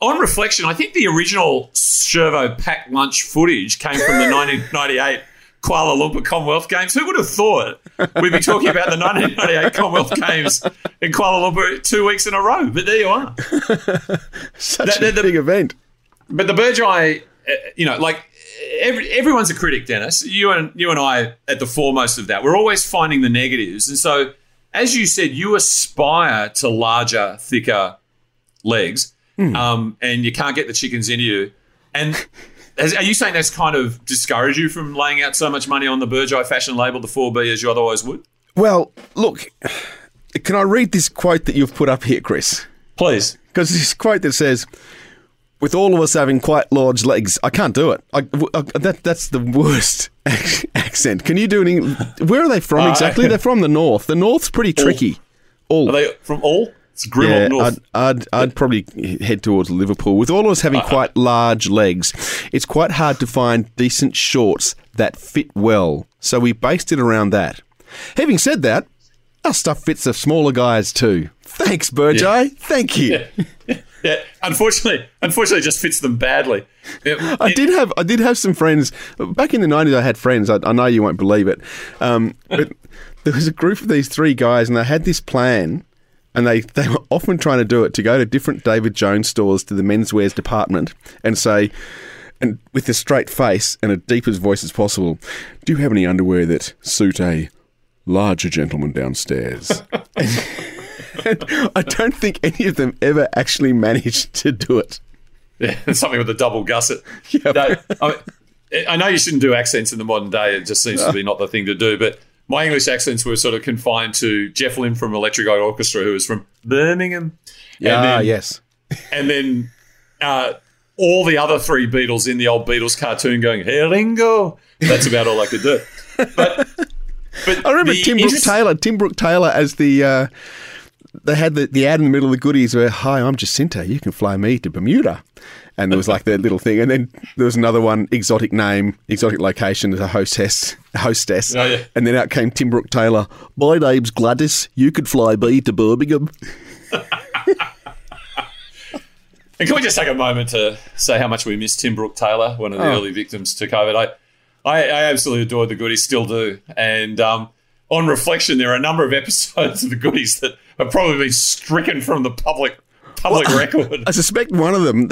on reflection, I think the original Shervo packed lunch footage came from the 1998 Kuala Lumpur Commonwealth Games. Who would have thought we'd be talking about the 1998 Commonwealth Games in Kuala Lumpur two weeks in a row? But there you are. such that- a that- big event. But the Burgeye, uh, you know, like every, everyone's a critic, Dennis. You and you and I at the foremost of that. We're always finding the negatives, and so as you said, you aspire to larger, thicker legs, um, and you can't get the chickens into you. And are you saying that's kind of discouraged you from laying out so much money on the Burgeye fashion label, the 4B, as you otherwise would? Well, look, can I read this quote that you've put up here, Chris? Please. Because this quote that says, "With all of us having quite large legs, I can't do it." I, I- that that's the worst accent. Can you do any? Where are they from Uh, exactly? They're from the north. The north's pretty tricky. All. Are they from all? It's Grimald yeah, North. I'd, I'd, I'd probably head towards Liverpool. With all of us having Uh-huh. quite large legs, it's quite hard to find decent shorts that fit well. So we based it around that. Having said that, our stuff fits the smaller guys too. Thanks, Burgeye. Thank you. yeah, unfortunately, unfortunately, it just fits them badly. It- I did have I did have some friends back in the nineties. I had friends. I, I know you won't believe it, um, but there was a group of these three guys, and they had this plan, and they they were often trying to do it to go to different David Jones stores to the menswears department and say. And with a straight face and a deep as voice as possible, do you have any underwear that suit a larger gentleman downstairs? and I don't think any of them ever actually managed to do it. Yeah, something with a double gusset. Yeah. I, I know you shouldn't do accents in the modern day. It just seems to be not the thing to do. But my English accents were sort of confined to Jeff Lynne from Electric Light Orchestra, who was from Birmingham. Yeah, and then, yes. And then uh, all the other three Beatles in the old Beatles cartoon going, hey, Ringo. That's about all I could do. But, but I remember Tim Brooke Taylor. Tim Brooke Taylor as the. Uh, they had the, the ad in the middle of the goodies where, "Hi, I'm Jacinta. You can fly me to Bermuda," and there was like that little thing, and then there was another one, exotic name, exotic location as a hostess, hostess, Oh, yeah. and then out came Tim Brooke Taylor. My name's Gladys. You could fly me to Birmingham. And can we just take a moment to say how much we miss Tim Brooke Taylor, one of the Oh. early victims to COVID? I, I, I absolutely adore the goodies, still do. And um, on reflection, there are a number of episodes of the goodies that have probably been stricken from the public public record. I suspect one of them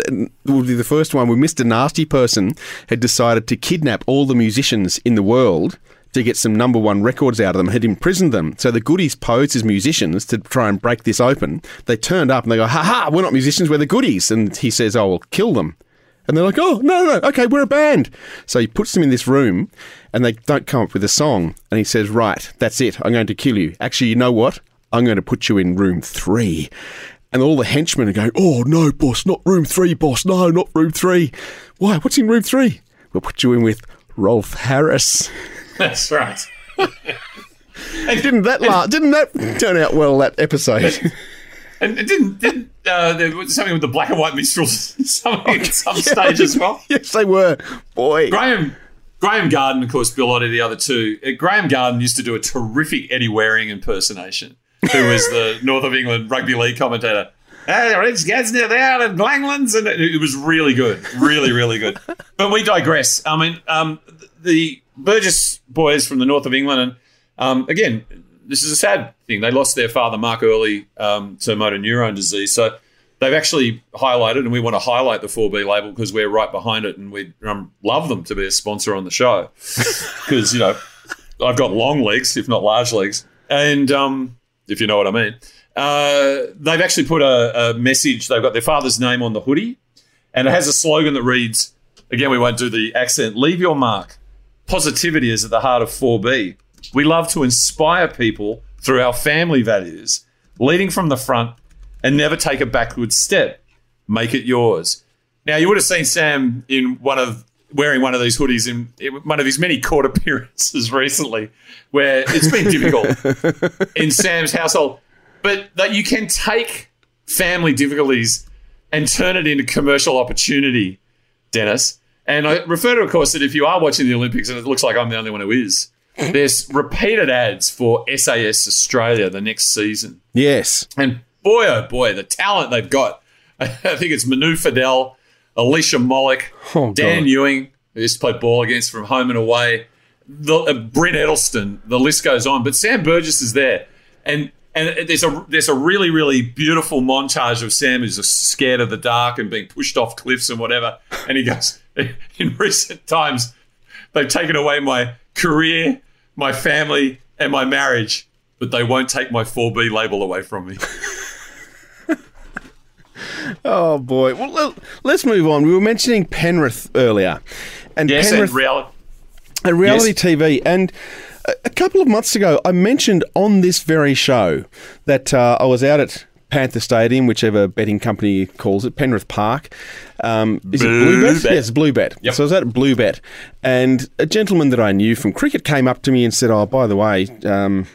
would be the first one where Mr. Nasty Person had decided to kidnap all the musicians in the world to get some number one records out of them, had imprisoned them. So the goodies posed as musicians to try and break this open. They turned up and they go, ha ha, we're not musicians, we're the goodies. And he says, oh, well, kill them. And they're like, oh, no, no, no, okay, we're a band. So he puts them in this room and they don't come up with a song. And he says, right, that's it, I'm going to kill you. Actually, you know what? I'm going to put you in room three. And all the henchmen are going, oh, no, boss, not room three, boss, no, not room three. Why? What's in room three? We'll put you in with Rolf Harris. That's right. and Didn't that la- didn't that turn out well that episode? And it didn't, didn't uh, there was something with the black and white minstrels something at some stage as well? yes, they were. Boy, Graham Graeme Garden, of course, Bill Oddie, the other two. Uh, Graeme Garden used to do a terrific Eddie Waring impersonation, who was the North of England rugby league commentator. Hey, Rich Gadsden there in Langlands, and it, it was really good, really, really good. But we digress. I mean, um, the Burgess boys from the north of England, and um, again, this is a sad thing. They lost their father, Mark Early, um, to motor neurone disease. So they've actually highlighted, and we want to highlight the 4B label because we're right behind it, and we um, love them to be a sponsor on the show because you know I've got long legs, if not large legs, and um, if you know what I mean. Uh, they've actually put a, a message. They've got their father's name on the hoodie, and it has a slogan that reads, "Again, we won't do the accent. Leave your mark. Positivity is at the heart of 4B. We love to inspire people through our family values, leading from the front, and never take a backward step. Make it yours." Now, you would have seen Sam in one of wearing one of these hoodies in, one of his many court appearances recently, where it's been difficult in Sam's household but that you can take family difficulties and turn it into commercial opportunity, Dennis. And I refer to, of course, that if you are watching the Olympics, and it looks like I'm the only one who is, mm-hmm. there's repeated ads for SAS Australia the next season. Yes. And boy, oh boy, the talent they've got. I think it's Manu Feildel, Alicia Molik, Oh, Dan God. Ewing, who used to play ball against from home and away, the, uh, Brent Edelston, the list goes on. But Sam Burgess is there. And and there's a there's a really really beautiful montage of Sam who's scared of the dark and being pushed off cliffs and whatever. And he goes, in recent times, they've taken away my career, my family, and my marriage, but they won't take my 4B label away from me. Oh boy. Well, let's move on. We were mentioning Penrith earlier, and Yes, Penrith and reality. and reality Yes. TV. And a, couple of months ago, I mentioned on this very show that uh, I was out at Panther Stadium, whichever betting company calls it, Penrith Park. Um, is it Bluebet? Bluebet. Yes, Bluebet. Yep. So I was at Bluebet, and a gentleman that I knew from cricket came up to me and said, "Oh, by the way." Um,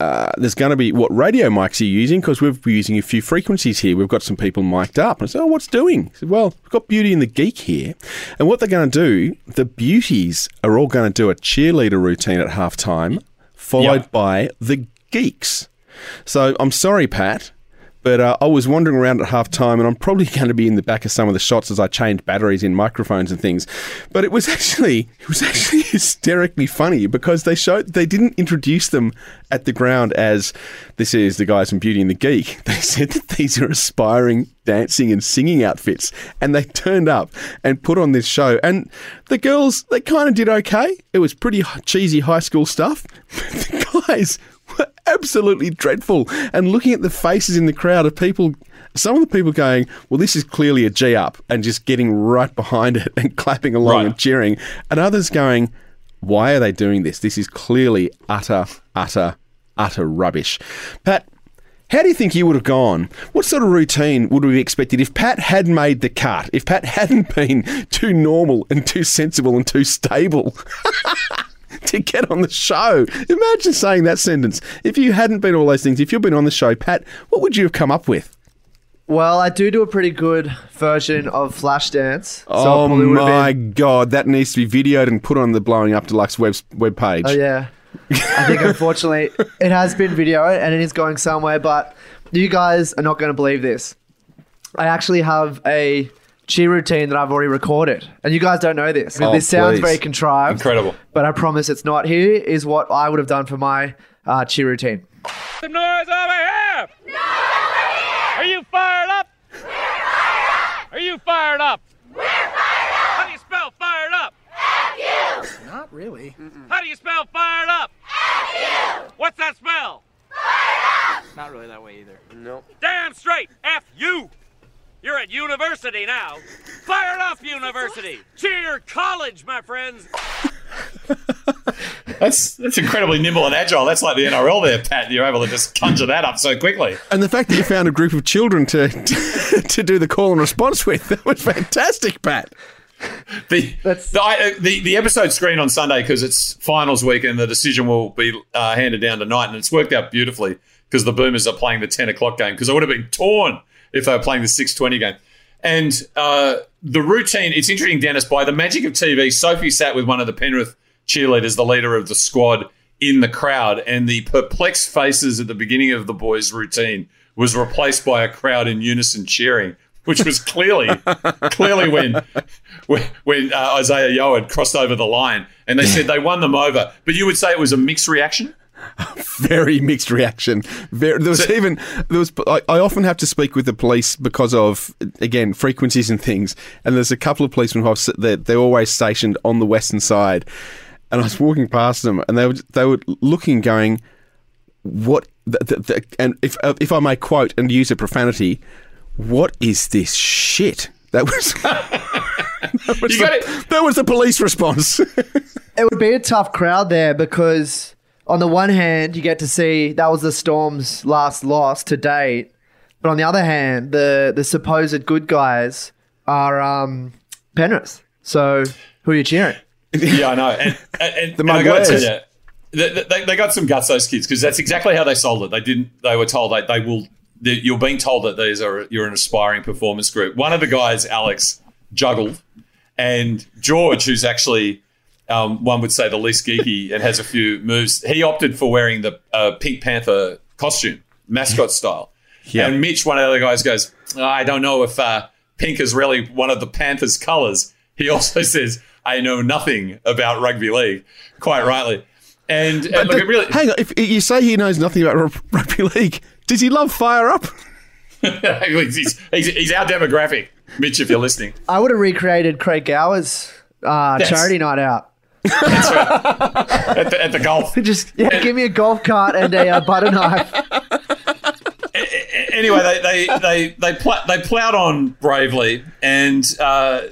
uh, there's going to be what radio mics are you using because we've been using a few frequencies here. We've got some people mic'd up. And I said, "Oh, what's doing?" He said, "Well, we've got Beauty and the Geek here, and what they're going to do, the beauties are all going to do a cheerleader routine at halftime, followed Yep. by the geeks." So I'm sorry, Pat. But uh, I was wandering around at half time, and I'm probably going to be in the back of some of the shots as I change batteries in microphones and things. But it was actually it was actually hysterically funny because they showed they didn't introduce them at the ground as this is the guys from Beauty and the Geek. They said that these are aspiring dancing and singing outfits, and they turned up and put on this show. And the girls they kind of did okay. It was pretty cheesy high school stuff. But the guys were absolutely dreadful. And looking at the faces in the crowd of people, some of the people going, well, this is clearly a G up, and just getting right behind it and clapping along Right. and cheering. And others going, why are they doing this? This is clearly utter, utter, utter rubbish. Pat, how do you think you would have gone? What sort of routine would we have expected if Pat had made the cut? If Pat hadn't been too normal and too sensible and too stable? to get on the show. Imagine saying that sentence. If you hadn't been all those things, if you'd been on the show, Pat, what would you have come up with? Well, I do do a pretty good version of Flashdance. So oh probably would have my been- god, that needs to be videoed and put on the Blowing Up Deluxe web page. Oh yeah. I think unfortunately it has been videoed and it is going somewhere, but you guys are not going to believe this. I actually have a cheer routine that I've already recorded, and you guys don't know this. Oh, this sounds please. very contrived, Incredible. but I promise it's not. Here is what I would have done for my uh, cheer routine. Some noise over here! Noise over here! Are you fired up? We're fired up! Are you fired up? We're fired up! How do you spell fired up? F-U! Not really. How do you spell fired up? F-U! What's that spell? Fired up! Not really that way either. Nope. Damn straight! F-U! You're at university now. Fired up university! Cheer college, my friends! That's that's incredibly nimble and agile. That's like the NRL there, Pat. You're able to just conjure that up so quickly. And the fact that you found a group of children to to do the call and response with, that was fantastic, Pat. The That's- the, uh, the the episode screen on Sunday because it's finals week and the decision will be uh, handed down tonight, and it's worked out beautifully because the Boomers are playing the ten o'clock game because I would have been torn if they were playing the six twenty game. And uh, the routine, it's interesting, Dennis. By the magic of TV, Sophie sat with one of the Penrith cheerleaders, the leader of the squad, in the crowd, and the perplexed faces at the beginning of the boys' routine was replaced by a crowd in unison cheering, which was clearly, clearly when when, when uh, Isaah Yeo had crossed over the line, and they said they won them over. But you would say it was a mixed reaction. very mixed reaction. Very, there was So- even there was. I, I often have to speak with the police because of again frequencies and things. And there's a couple of policemen who I've, s- they're, they're always stationed on the western side. And I was walking past them, and they were they were looking, going, "What?" The, the, the, and if uh, if I may quote and use a profanity, what is this shit? That was. that, was You the, got it. that was the police response. It would be a tough crowd there because, on the one hand, you get to see that was the Storm's last loss to date, but on the other hand, the the supposed good guys are um, Penrith. So who are you cheering? Yeah, I know. And, and, and, The and I got to tell Mugwares. you, they, they, they got some guts, those kids, because that's exactly how they sold it. They didn't. They were told that they will. That you're being told that these are you're an aspiring performance group. One of the guys, Alex, juggled, and George, who's actually um, one would say the least geeky and has a few moves. He opted for wearing the uh, Pink Panther costume, mascot style. Yeah. And Mitch, one of the other guys, goes, "Oh, I don't know if uh, pink is really one of the Panthers' colours. He also says, I know nothing about rugby league, quite rightly. And, and look, it really, Hang on, if you say he knows nothing about r- rugby league, does he love fire up? he's, he's, he's our demographic, Mitch, if you're listening. I would have recreated Craig Gower's uh, Yes. charity night out. That's right. at, the, at the golf. Just yeah, give me a golf cart and a uh, butter knife. anyway, they they they they, pl- they plowed on bravely, and uh,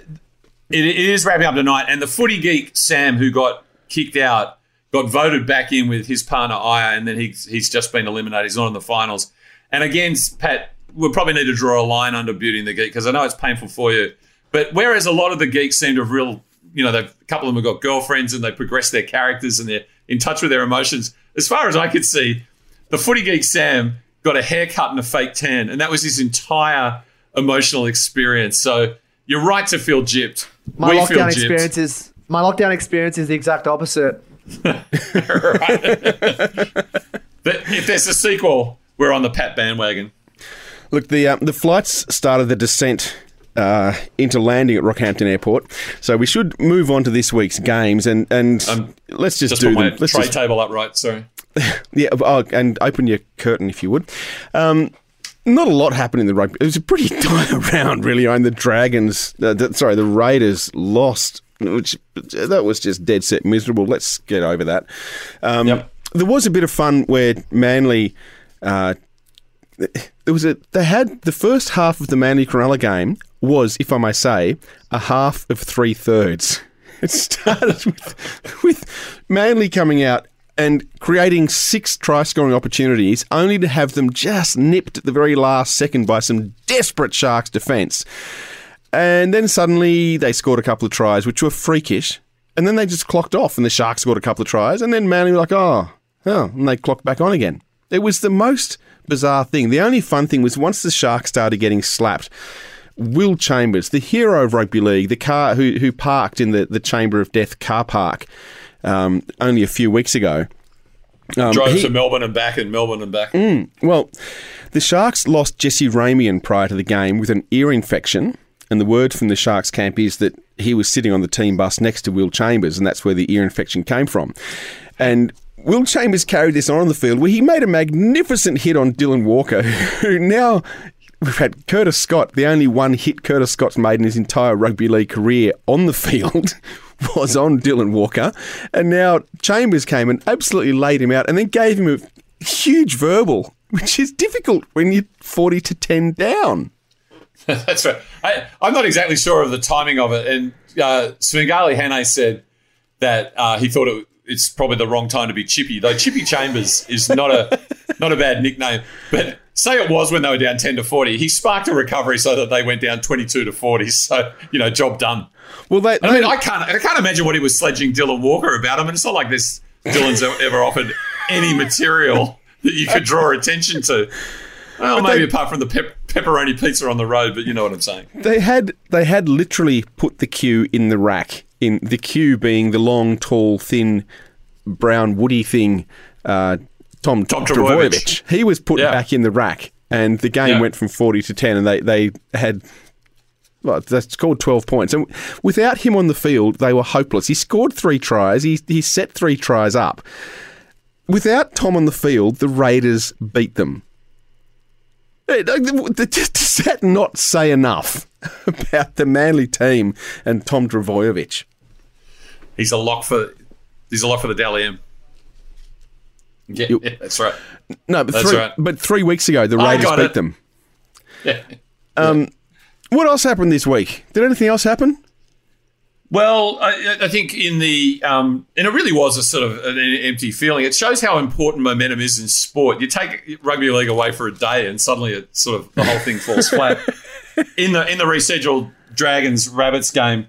it, it is wrapping up tonight. And the footy geek Sam, who got kicked out, got voted back in with his partner Aya, and then he's he's just been eliminated. He's not in the finals. And again, Pat, we'll probably need to draw a line under Beauty and the Geek because I know it's painful for you. But whereas a lot of the geeks seem to have real, you know, they've, a couple of them have got girlfriends and they progress their characters and they're in touch with their emotions. As far as I could see, the footy geek Sam got a haircut and a fake tan, and that was his entire emotional experience. So you're right to feel gypped. My we feel lockdown gypped. experience is my lockdown experience is the exact opposite. But if there's a sequel, we're on the Pat bandwagon. Look, the um, the flights started the descent uh, into landing at Rockhampton Airport, so we should move on to this week's games and and Um, let's just, Just do put them. Let's tray just, table upright. Sorry. yeah, oh, and open your curtain if you would. Um, not a lot happened in the rugby. It was a pretty dire round, really. I mean, the Dragons, uh, the, sorry, the Raiders lost, which that was just dead set miserable. Let's get over that. Um, Yep. There was a bit of fun where Manly. Uh, there was a they had the first half of the Manly Cronulla game was, if I may say, a half of three thirds. It started with with Manly coming out and creating six try scoring opportunities, only to have them just nipped at the very last second by some desperate Sharks defence. And then suddenly they scored a couple of tries, which were freakish. And then they just clocked off, and the Sharks scored a couple of tries. And then Manly were like, oh, oh, and they clocked back on again. It was the most bizarre thing. The only fun thing was once the Sharks started getting slapped, Will Chambers, the hero of rugby league, the car who, who parked in the, the Chamber of Death car park um, only a few weeks ago. Um, Drove he- to Melbourne and back, and Melbourne and back. well, the Sharks lost Jesse Ramien prior to the game with an ear infection, and the word from the Sharks camp is that he was sitting on the team bus next to Will Chambers, and that's where the ear infection came from. And Will Chambers carried this on on the field where he made a magnificent hit on Dylan Walker, who now we've had Curtis Scott, the only one hit Curtis Scott's made in his entire rugby league career on the field. Was on Dylan Walker, and now Chambers came and absolutely laid him out, and then gave him a huge verbal, which is difficult when you're 40 to 10 down. That's right. I, I'm not exactly sure of the timing of it. And uh, Svengali Hannay said that uh, he thought it, it's probably the wrong time to be Chippy, though Chippy Chambers is not a not a bad nickname. But say it was when they were down 10 to 40. He sparked a recovery so that they went down 22 to 40. So, you know, job done. Well, they, I mean, I can't I can't imagine what he was sledging Dylan Walker about him. And it's not like this Dylan's ever offered any material that you could draw attention to. Well, maybe they- apart from the pep- pepperoni pizza on the road, but you know what I'm saying. they had they had literally put the cue in the rack. In the cue being the long, tall, thin, brown, woody thing. Uh, Tom, Tom Trbojevic. He was put Yeah. back in the rack, and the game Yeah. went from 40 to 10, and they, they had. Well, that's called 12 points. And without him on the field, they were hopeless. He scored three tries. He, he set three tries up. Without Tom on the field, the Raiders beat them. Does that not say enough about the Manly team and Tom Trbojevic? He's a lock for he's a lock for the Dally M. Yeah, You- yeah, that's right. No, but That's three, right. but three weeks ago, the Raiders beat it. them. Yeah. Um, what else happened this week? Did anything else happen? Well, I, I think in the um, and it really was a sort of an empty feeling. It shows how important momentum is in sport. You take rugby league away for a day, and suddenly it sort of the whole thing falls flat. In the in the rescheduled Dragons Rabbits game, it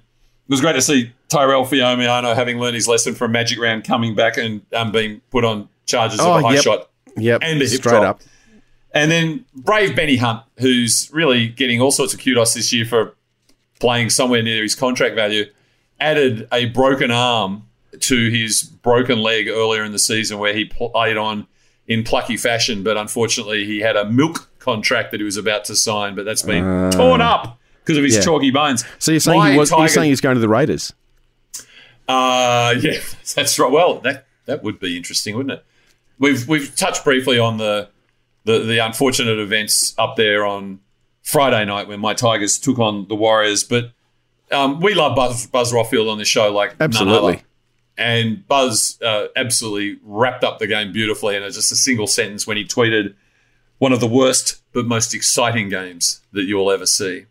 was great to see Tyrell Fuimaono having learned his lesson from Magic Round, coming back and um, being put on charges Oh, of a high yep. shot Yep, and a hip straight drop. up. And then brave Benny Hunt, who's really getting all sorts of kudos this year for playing somewhere near his contract value, added a broken arm to his broken leg earlier in the season where he played on in plucky fashion. But unfortunately, he had a milk contract that he was about to sign, but that's been torn up because of his yeah. chalky bones. So you're saying My he was? You're saying he's going to the Raiders? uh, yeah, that's right. Well, that that would be interesting, wouldn't it? We've we've touched briefly on the the, the unfortunate events up there on Friday night when my Tigers took on the Warriors, but um, we love Buzz, Buzz Rothfield on this show like Absolutely. And Buzz uh, absolutely wrapped up the game beautifully, and it's just a single sentence when he tweeted, "One of the worst but most exciting games that you will ever see."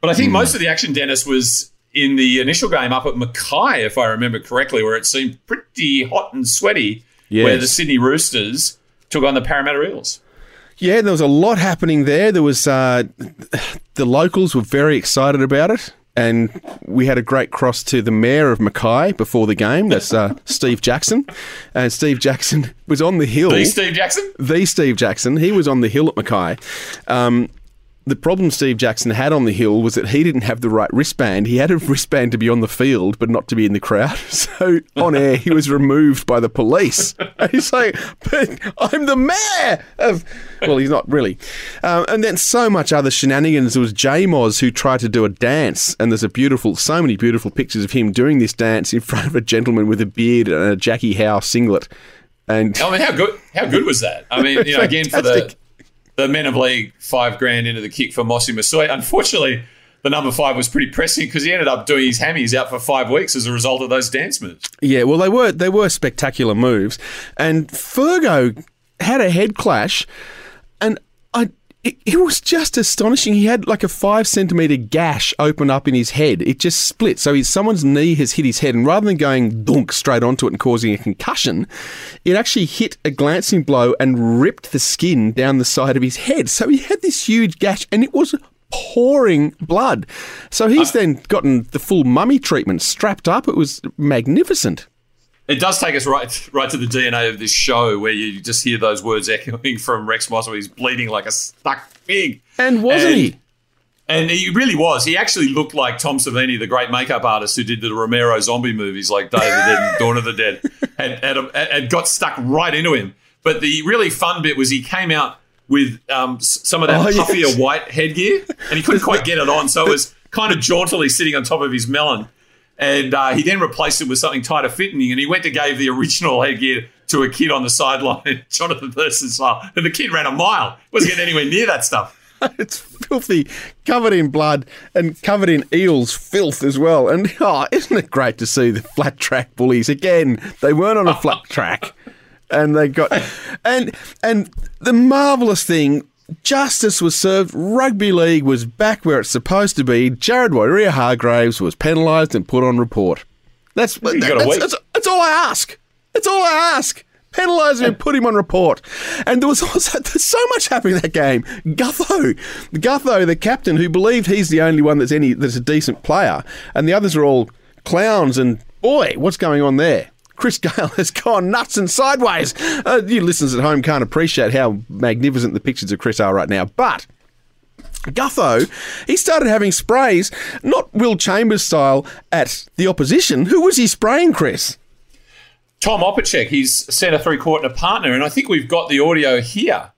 But I think Hmm. most of the action, Dennis, was in the initial game up at Mackay, if I remember correctly, where it seemed pretty hot and sweaty, where the Sydney Roosters took on the Parramatta Eels. Yeah, there was a lot happening there. There was uh, the locals were very excited about it, and we had a great cross to the mayor of Mackay before the game. That's uh, Steve Jackson, and Steve Jackson was on the hill. The Steve Jackson? the Steve Jackson. He was on the hill at Mackay. Um, the problem Steve Jackson had on the hill was that he didn't have the right wristband. He had a wristband to be on the field, but not to be in the crowd. So on air, he was removed by the police. And he's like, "But I'm the mayor of." Well, he's not really. Um, and then so much other shenanigans. There was J Moz who tried to do a dance, and there's a beautiful, so many beautiful pictures of him doing this dance in front of a gentleman with a beard and a Jackie Howe singlet. And I mean, how good? How good was that? I mean, you know, again for the. The men of league five grand into the kick for Mossy Masoi. Unfortunately, the number five was pretty pressing because he ended up doing his hammies out for five weeks as a result of those dance moves. Yeah, well, they were they were spectacular moves, and Fergo had a head clash, and it, it was just astonishing. He had like a five centimeter gash open up in his head. It just split, so he, someone's knee has hit his head, and rather than going dunk straight onto it and causing a concussion, it actually hit a glancing blow and ripped the skin down the side of his head. So he had this huge gash, and it was pouring blood. So he's uh. then gotten the full mummy treatment strapped up. It was magnificent. It does take us right right to the DNA of this show, where you just hear those words echoing from Rex Moss, where he's bleeding like a stuck pig. And wasn't And- he? And he really was. He actually looked like Tom Savini, the great makeup artist who did the Romero zombie movies like Day of the Dead and Dawn of the Dead, and, had, had got stuck right into him. But the really fun bit was he came out with um, some of that Oh, yes. white headgear, and he couldn't quite get it on, so it was kind of jauntily sitting on top of his melon. And uh, he then replaced it with something tighter fitting, and he went to gave the original headgear to a kid on the sideline, Jonathan Thurston style, and the kid ran a mile. wasn't getting anywhere near that stuff. It's filthy, covered in blood and covered in eels filth as well. And oh, isn't it great to see the flat track bullies again? They weren't on a flat track, and they got and and the marvelous thing. Justice was served. Rugby league was back where it's supposed to be. Jared Waerea-Hargreaves was penalised and put on report. That's that's, week. that's, that's all I ask. That's all I ask. Penalise him and put him on report. And there was also there's so much happening in that game. Gutho, Gutho, the captain, who believed he's the only one that's any that's a decent player, and the others are all clowns. And boy, what's going on there? Chris Gale has gone nuts and sideways. Uh, you listeners at home can't appreciate how magnificent the pictures of Chris are right now, but. Gutho, he started having sprays, not Will Chambers style, at the opposition. Who was he spraying, Chris? Tom Opacic, he's centre three quarter partner, and I think we've got the audio here.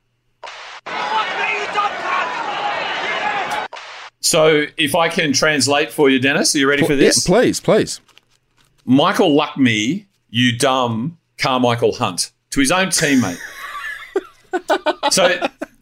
So if I can translate for you, Dennis, are you ready for this? Yeah, please, please. Michael Luck me, you dumb Carmichael Hunt, to his own teammate. so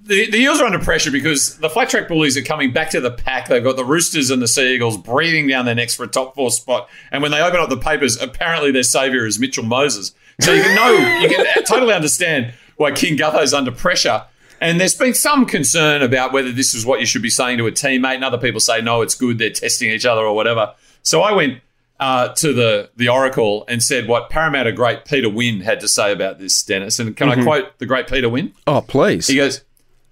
the, the Eels are under pressure because the flat track bullies are coming back to the pack. They've got the Roosters and the Sea Eagles breathing down their necks for a top four spot. And when they open up the papers, apparently their saviour is Mitchell Moses. So you can know, you can totally understand why King Gutho's under pressure. And there's been some concern about whether this is what you should be saying to a teammate. And other people say, no, it's good. They're testing each other or whatever. So I went uh, to the the Oracle and said what Parramatta great Peter Wynn had to say about this, Dennis. And can I quote the great Peter Wynn? Oh, please. He goes,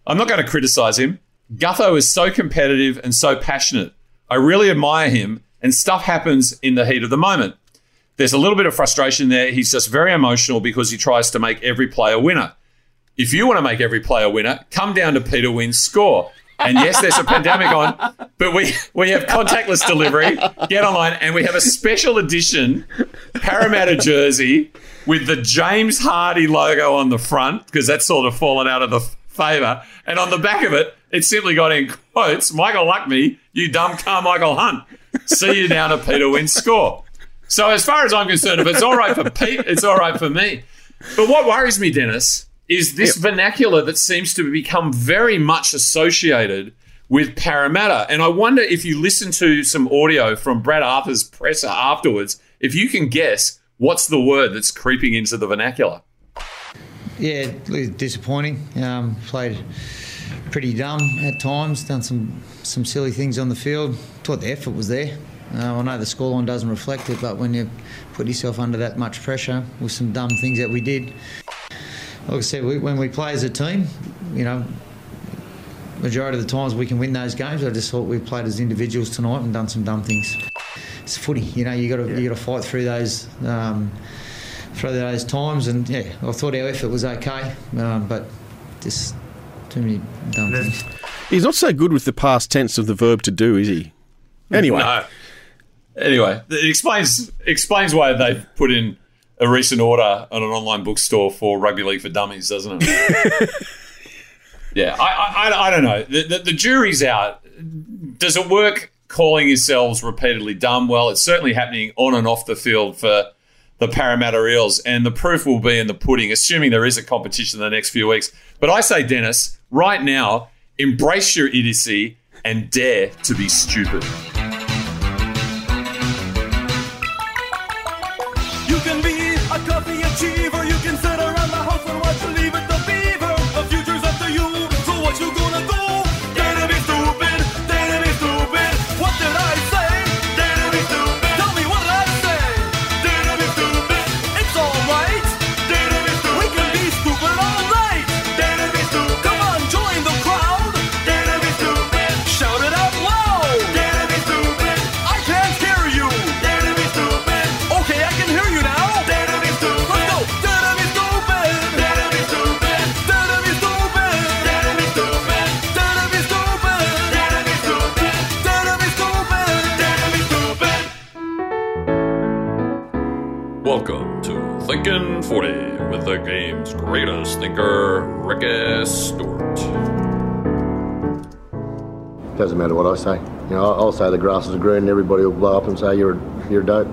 I'm not going to criticize him. Gutho is so competitive and so passionate. I really admire him, and stuff happens in the heat of the moment. There's a little bit of frustration there. He's just very emotional because he tries to make every player winner. If you want to make every player winner, come down to Peter Wynn's score. And yes, there's a pandemic on, but we, we have contactless delivery. Get online, and we have a special edition Parramatta jersey with the James Hardie logo on the front because that's sort of fallen out of the favour. And on the back of it, it's simply got in quotes, Michael Luckme, you dumb Carmichael Hunt. See you down at Peter Wynn's score. So as far as I'm concerned, if it's all right for Pete, it's all right for me. But what worries me, Dennis, is this vernacular that seems to become very much associated with Parramatta. And I wonder if you listen to some audio from Brad Arthur's presser afterwards, if you can guess what's the word that's creeping into the vernacular. Yeah, disappointing. Um, played pretty dumb at times. Done some some silly things on the field. Thought the effort was there. Uh, I know the scoreline doesn't reflect it, but when you put yourself under that much pressure with some dumb things that we did, like I said, we, when we play as a team, you know, majority of the times we can win those games. I just thought we played as individuals tonight and done some dumb things. It's footy, you know. You got to you got to fight through those. Um, through those times, and yeah, I thought our effort was okay, um, but just too many dumb things. He's not so good with the past tense of the verb to do, is he? Anyway, No. Anyway, it explains explains why they put in a recent order on an online bookstore for rugby league for dummies, doesn't it? yeah, I, I, I- I don't know. The, the, the jury's out. Does it work calling yourselves repeatedly dumb? Well, it's certainly happening on and off the field for the Parramatta Eels, and the proof will be in the pudding, assuming there is a competition in the next few weeks. But I say, Dennis, right now, embrace your idiocy and dare to be stupid. The game's greatest thinker, Ricky Stuart. Doesn't matter what I say. You know, I'll, I'll say the grass is green, and everybody will blow up and say you're you're dope.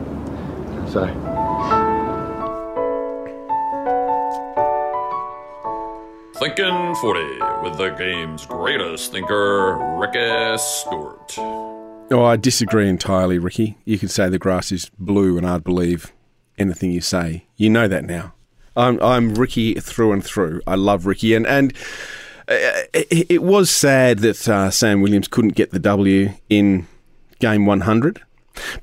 So Thinking 40 with the game's greatest thinker, Ricky Stuart. Oh, I disagree entirely, Ricky. You can say the grass is blue, and I'd believe anything you say. You know that now. I'm I'm Ricky through and through. I love Ricky, and and uh, it, it was sad that uh, Sam Williams couldn't get the W in game 100,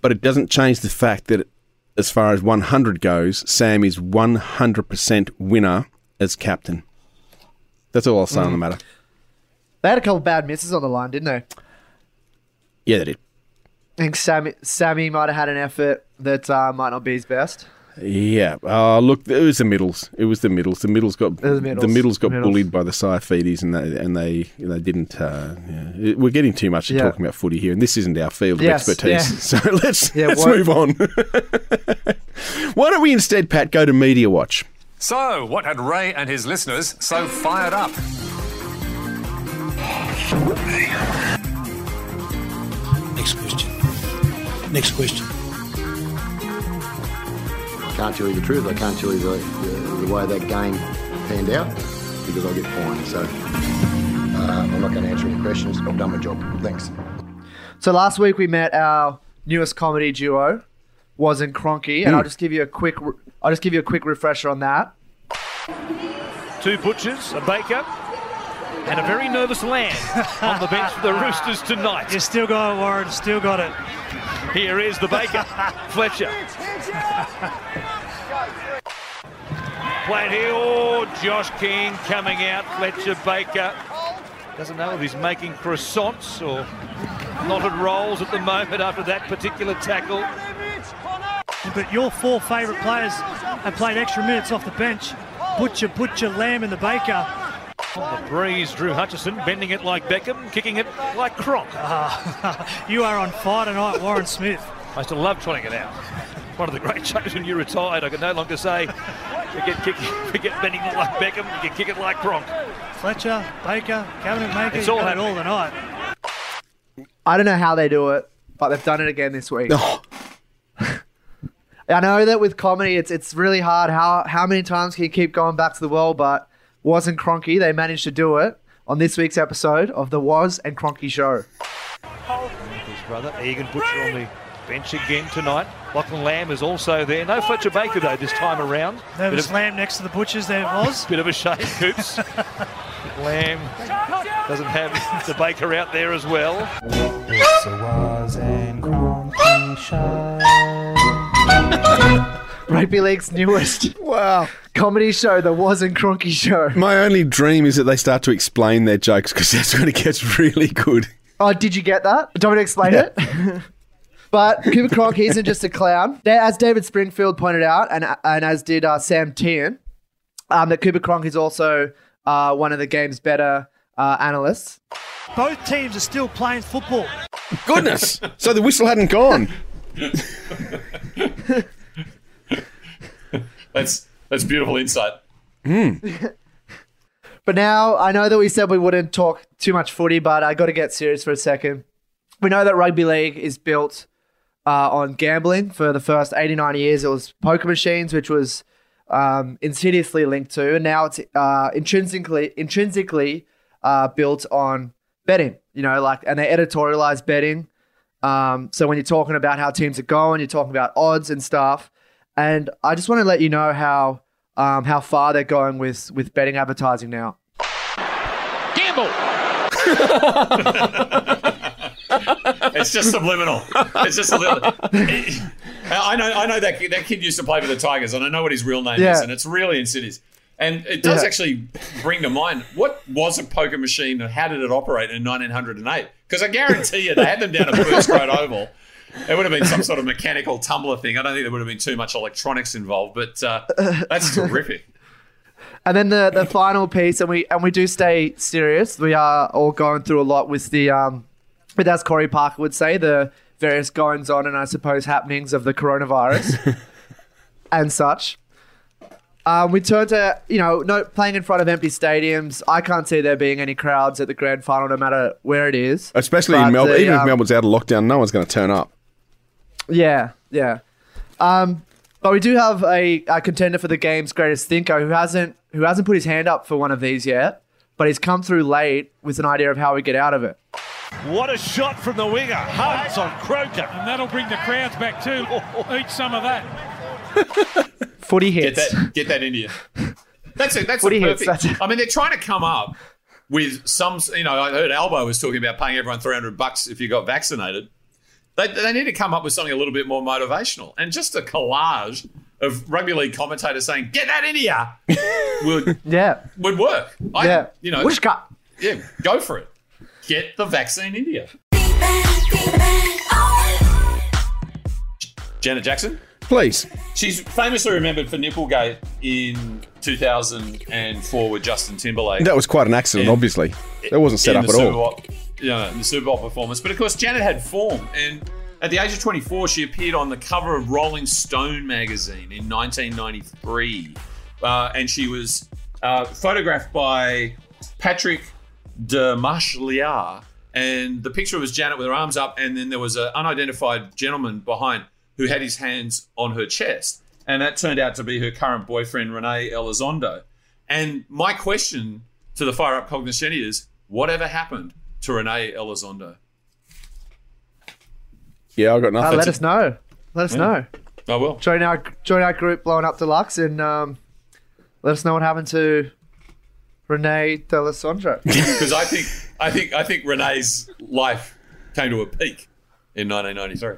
but it doesn't change the fact that as far as 100 goes, Sam is 100% winner as captain. That's all I'll say on the matter. They had a couple bad misses on the line, didn't they? Yeah, they did. I think Sammy, Sammy might have had an effort that uh, might not be his best. Yeah. Oh, look, it was the middles. It was the middles. The middles got the middles. the middles got The middles. bullied by the Saifitis, and they and they they didn't. Uh, yeah. We're getting too much to Yeah. talking about footy here, and this isn't our field Yes, of expertise. yeah. So let's Yeah, let's what- move on. Why don't we instead, Pat, go to Media Watch? So, what had Ray and his listeners so fired up? Next question. Next question. I can't tell you the truth. I can't tell you the, the, the way that game panned out because I get fined. So uh, I'm not going to answer any questions. I've done my job. Thanks. So last week we met our newest comedy duo, Was and Cronky, and Mm. I'll just give you a quick. I'll just give you a quick refresher on that. Two butchers, a baker, and a very nervous Lamb on the bench for the Roosters tonight. You still got it, Warren. Still got it. Here is the baker, Fletcher. Played here. Oh, Josh King coming out. Fletcher Baker doesn't know if he's making croissants or knotted rolls at the moment after that particular tackle. But your four favourite players have played extra minutes off the bench. Butcher, Butcher, Lamb, and the Baker. On the breeze, Drew Hutchison bending it like Beckham, kicking it like Cronk. Ah, you are on fire tonight, Warren Smith. I still love trotting it out. One of the great shows when you retired, I could no longer say, we forget, kicking, forget bending it like Beckham, you can kick it like Cronk. Fletcher, Baker, cabinet maker, It's all done it all happening. tonight. I don't know how they do it, but they've done it again this week. Oh. I know that with comedy, it's it's really hard. How how many times can you keep going back to the well? But wasn't Cronky? They managed to do it on this week's episode of the Was and Cronky Show. His brother, Egan Butcher on the bench again tonight. Lachlan Lamb is also there. No Fletcher Baker, though, this time around. There Bit was of- Lamb next to the Butchers, there it was. Bit of a shame, Coops. Lamb doesn't have the Baker out there as well. It's a was and cronky Show. Rugby League's newest wow comedy show, the Was and Cronky Show. My only dream is that they start to explain their jokes because that's when it gets really good. Oh, did you get that? Do you want me to explain it? But Cooper Cronk, he isn't just a clown. As David Springfield pointed out, and and as did uh, Sam Tian, um, that Cooper Cronk is also uh, one of the game's better uh, analysts. Both teams are still playing football. Goodness! so the whistle hadn't gone. That's that's beautiful insight. But now I know that we said we wouldn't talk too much footy, but I got to get serious for a second. We know that rugby league is built uh, on gambling. For the first 89 years, it was poker machines, which was um, insidiously linked to, and now it's uh, intrinsically intrinsically uh, built on betting. You know, like and they editorialize betting. Um, so when you're talking about how teams are going, you're talking about odds and stuff. And I just want to let you know how um, how far they're going with with betting advertising now. Gamble! it's just subliminal. It's just a little. I know. I know that that kid used to play for the Tigers, and I know what his real name is, and it's really insidious. And it does Yeah. actually bring to mind what was a poker machine and how did it operate in 1908? Because I guarantee you, they had them down at First Grade Oval. It would have been some sort of mechanical tumbler thing. I don't think there would have been too much electronics involved, but uh, that's terrific. And then the the final piece, and we and we do stay serious. We are all going through a lot with the um, with as Corey Parker would say, the various goings on and I suppose happenings of the coronavirus and such. Um, we turn to you know no playing in front of empty stadiums. I can't see there being any crowds at the grand final, no matter where it is. Especially But in Melbourne. the, Even if um, Melbourne's out of lockdown, no one's going to turn up. Yeah, yeah. Um, but we do have a, a contender for the game's greatest thinker who hasn't who hasn't put his hand up for one of these yet, but he's come through late with an idea of how we get out of it. What a shot from the winger. Hugs on Croker. And that'll bring the crowds back too. Eat some of that. Footy Get hits. that, get that into you. That's it. That's What the do you hit? perfect. That's- I mean, they're trying to come up with some. You know, I heard Albo was talking about paying everyone three hundred bucks if you got vaccinated. They, they need to come up with something a little bit more motivational, and just a collage of rugby league commentators saying "Get that into ya" would yeah would work. I, Yeah. you know, Whooshka. yeah, go for it. Get the vaccine into you. Janet Jackson. Please. She's famously remembered for Nipplegate in 2004 with Justin Timberlake. That was quite an accident, And- obviously. That wasn't set up at Super all. Bowl, you know, in the Super Bowl performance. But of course, Janet had form, and at the age of 24, she appeared on the cover of Rolling Stone magazine in 1993, uh, and she was uh, photographed by Patrick Demarchelier, and the picture was Janet with her arms up, and then there was an unidentified gentleman behind who had his hands on her chest, and that turned out to be her current boyfriend Renee Elizondo. And my question to the Fire Up Cognoscenti is, whatever happened to Renee Elizondo? Yeah, I got Uh, nothing. let us know. Let us Yeah. know. I will. Join our join our group, blowing up deluxe, and um, let us know what happened to Renee D'Alessandro. Because I think I think I think Renee's life came to a peak in 1993.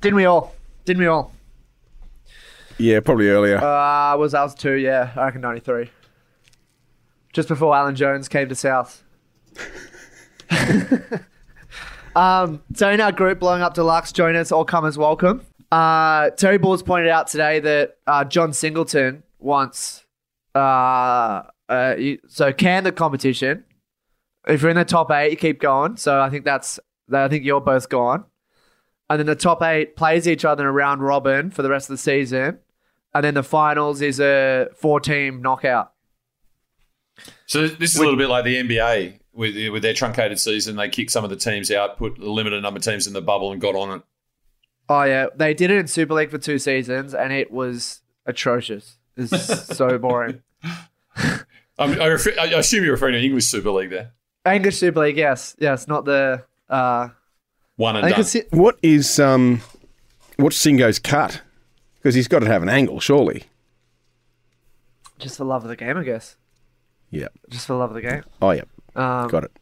Didn't we all? Didn't we all? Yeah, probably earlier. Uh, was I was two? Yeah, I reckon ninety three. Just before Alan Jones came to South. um, so in our group, blowing up deluxe, join us. All comers welcome. Uh, Terry Balls pointed out today that uh, John Singleton once Uh, uh, you, so can the competition. If you're in the top eight, you keep going. So I think that's. I think you're both gone. And then the top eight plays each other in a round robin for the rest of the season. And then the finals is a four team knockout. So this is a little bit like the NBA with with their truncated season. They kicked some of the teams out, put a limited number of teams in the bubble, and got on it. Oh, yeah. They did it in Super League for two seasons and it was atrocious. It's so boring. I'm, I, refer, I assume you're referring to English Super League there. English Super League, yes. Yes, not the. Uh, One and done. can see- What is um, what's Singo's cut? Because he's got to have an angle, surely. just for love of the game, I guess. Yeah. Just for love of the game. Oh, yeah. Um, Got it.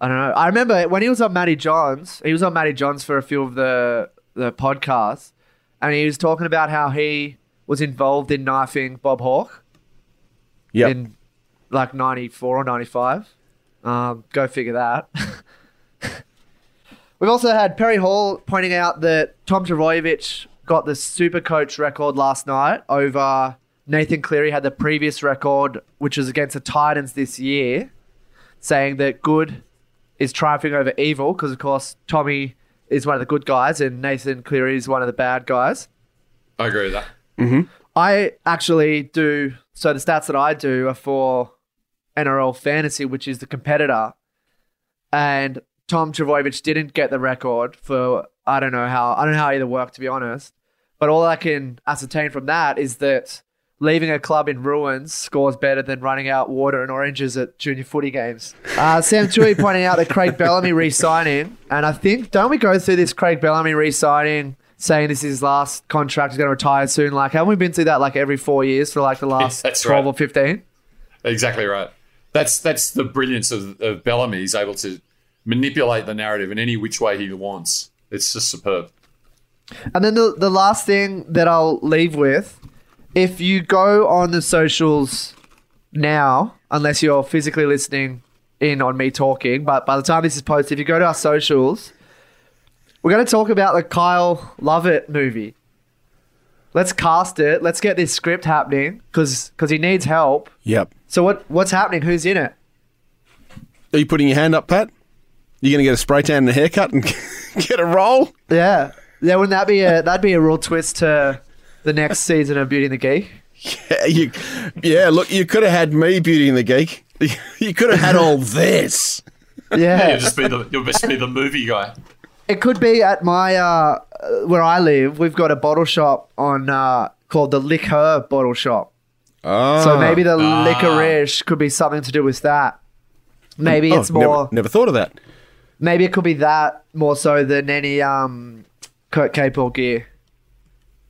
I don't know. I remember when he was on Matty Johns, he was on Matty Johns for a few of the the podcasts, and he was talking about how he was involved in knifing Bob Hawke Yep. in like ninety four or ninety five. Um, go figure that. We've also had Perry Hall pointing out that Tom Trbojevic got the super coach record last night over Nathan Cleary had the previous record, which was against the Titans this year, saying that good is triumphing over evil because, of course, Tommy is one of the good guys and Nathan Cleary is one of the bad guys. I agree with that. Mm-hmm. I actually do. So the stats that I do are for NRL fantasy, which is the competitor, and Tom Trbojevic didn't get the record for I don't know how I don't know how either worked to be honest. But all I can ascertain from that is that leaving a club in ruins scores better than running out water and oranges at junior footy games. Uh, Sam Tui pointing out that Craig Bellamy re-signing, and I think don't we go through this Craig Bellamy re-signing? Saying this is his last contract, he's going to retire soon. Like, haven't we been through that like every four years for like the last That's 12 right. or 15? Exactly right. That's that's the brilliance of, of Bellamy. He's able to manipulate the narrative in any which way he wants. It's just superb. And then the, the last thing that I'll leave with if you go on the socials now, unless you're physically listening in on me talking, but by the time this is posted, if you go to our socials, we're going to talk about the Kyle Lovett movie. Let's cast it. Let's get this script happening because he needs help. Yep. So what what's happening? Who's in it? Are you putting your hand up, Pat? You're going to get a spray tan and a haircut and get a roll? Yeah, yeah. Wouldn't that be a that'd be a real twist to the next season of Beauty and the Geek? Yeah, you, yeah, look, you could have had me, Beauty and the Geek. You could have had all this. Yeah. You'll just be the you'll just be the movie guy. It could be at my uh, where I live. We've got a bottle shop on uh, called the Liquor Bottle Shop. Ah. So maybe the Ah. licorice could be something to do with that. Maybe Oh, it's more. Never, never thought of that. Maybe it could be that more so than any um, Kurt Capel gear.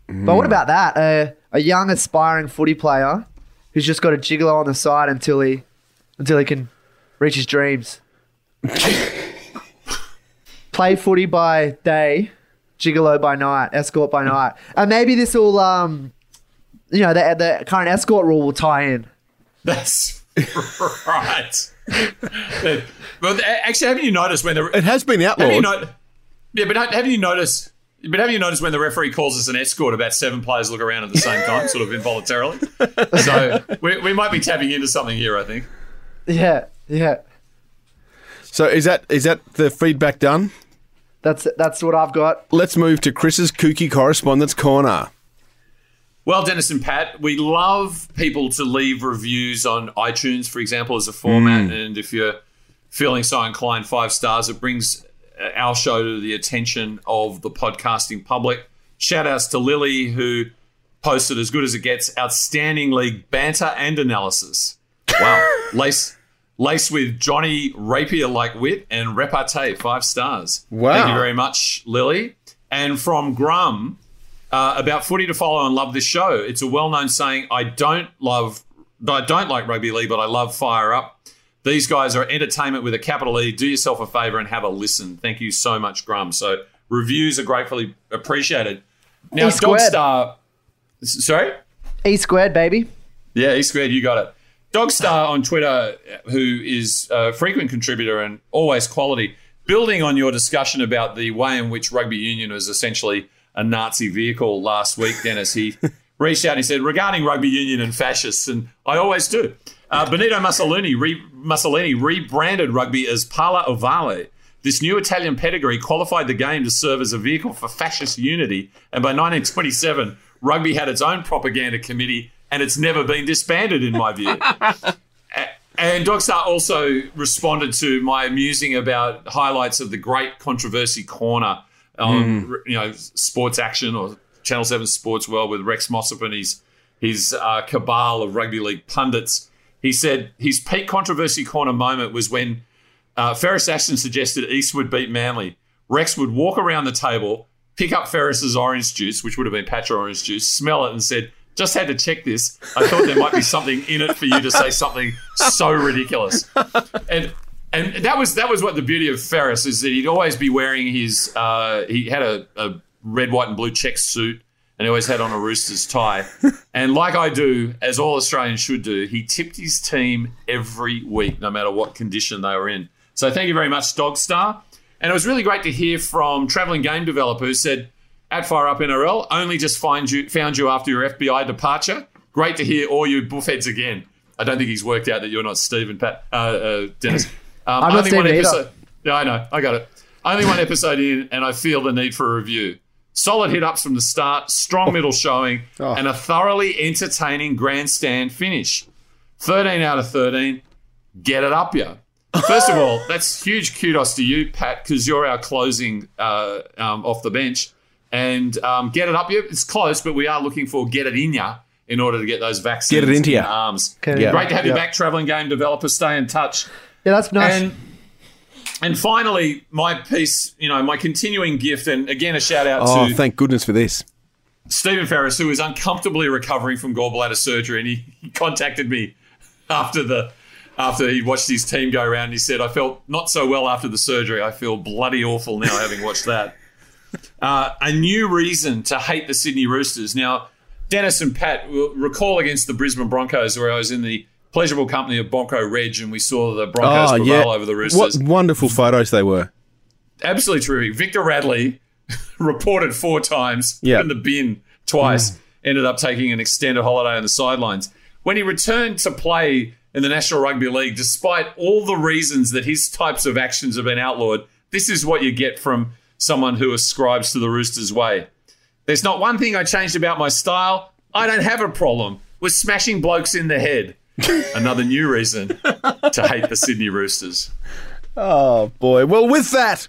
But Hmm. what about that? Uh, a young aspiring footy player who's just got a gigolo on the side until he until he can reach his dreams. Play footy by day, gigolo by night, escort by night, and maybe this will, um, you know, the the current escort rule will tie in. That's right. well, actually, haven't you noticed when the it has been Have you outlawed? not, yeah, but haven't you noticed? But have you noticed when the referee calls us an escort, about seven players look around at the same time, sort of involuntarily? So we, we might be tapping into something here. I think. Yeah, yeah. So is that is that the feedback done? That's that's what I've got. Let's move to Chris's kooky correspondence corner. Well, Dennis and Pat, we love people to leave reviews on iTunes, for example, as a format. Mm. And if you're feeling so inclined, five stars. It brings uh, our show to the attention of the podcasting public. Shout outs to Lily, who posted as good as it gets outstanding league banter and analysis. Wow. lace, lace with Johnny Raper like wit and repartee, five stars. Wow. Thank you very much, Lily. And from Grum, uh, about footy to follow and love this show. It's a well-known saying. I don't love, I don't like rugby league, but I love Fire Up. These guys are entertainment with a capital E. Do yourself a favor and have a listen. Thank you so much, Grum. So reviews are gratefully appreciated. Now, E. Dogstar, sorry. E squared, baby. Yeah, E squared, you got it. Dogstar on Twitter, who is a frequent contributor and always quality, building on your discussion about the way in which rugby union was essentially a Nazi vehicle last week, Dennis, he reached out and he said, regarding rugby union and fascists, and I always do. Uh, Benito Mussolini, re- Mussolini rebranded rugby as Palla Ovale. This new Italian pedigree qualified the game to serve as a vehicle for fascist unity, and by 1927, rugby had its own propaganda committee, and it's never been disbanded, in my view. And Dogstar also responded to my musing about highlights of the great controversy corner on Mm. you know Sports Action or Channel Seven Sports World with Rex Mossop and his his uh, cabal of rugby league pundits. He said his peak controversy corner moment was when uh, Ferris Ashton suggested Eastwood beat Manly. Rex would walk around the table, pick up Ferris's orange juice, which would have been Patra orange juice, smell it, and said, "Just had to check this. I thought there might be something in it for you to say something so ridiculous." And and that was that was what the beauty of Ferris is that he'd always be wearing his. Uh, he had a, a red, white, and blue check suit. And he always had on a Roosters tie. and like I do, as all Australians should do, he tipped his team every week, no matter what condition they were in. So thank you very much, Dogstar. And it was really great to hear from traveling game developer who said, at Fire Up NRL, only just find you found you after your FBI departure. Great to hear all you buffheads again. I don't think he's worked out that you're not Stephen Pat, uh, uh, Dennis. Um, I'm not Steve either. Yeah, I know. I got it. Only one episode in, and I feel the need for a review. Solid hit ups from the start, strong middle showing, and a thoroughly entertaining grandstand finish. 13 out of 13. Get it up, ya. First of all, that's huge kudos to you, Pat, because you're our closing uh, um, off the bench. And um, get it up, ya. It's close, but we are looking for get it in ya in order to get those vaccines Get it into in ya. arms. Get it in Great to have you back, traveling game developer. Stay in touch. Yeah, that's nice. And and finally, my piece, you know, my continuing gift, and again, a shout out Oh, to thank goodness for this. Stephen Ferris, who is uncomfortably recovering from gallbladder surgery, and he, he contacted me after the after he watched his team go around. And he said, "I felt not so well after the surgery. I feel bloody awful now, having watched that." Uh, a new reason to hate the Sydney Roosters. Now, Dennis and Pat will recall against the Brisbane Broncos, where I was in the pleasurable company of Bonko Reg, and we saw the Broncos oh, prevail yeah. over the Roosters What wonderful photos they were. absolutely terrific. Victor Radley reported four times, Yeah. in the bin twice, ended up taking an extended holiday on the sidelines. When he returned to play in the National Rugby League, despite all the reasons that his types of actions have been outlawed, this is what you get from someone who ascribes to the Roosters way. There's not one thing I changed about my style. I don't have a problem with smashing blokes in the head. Another new reason to hate the Sydney Roosters. Oh boy! Well, with that,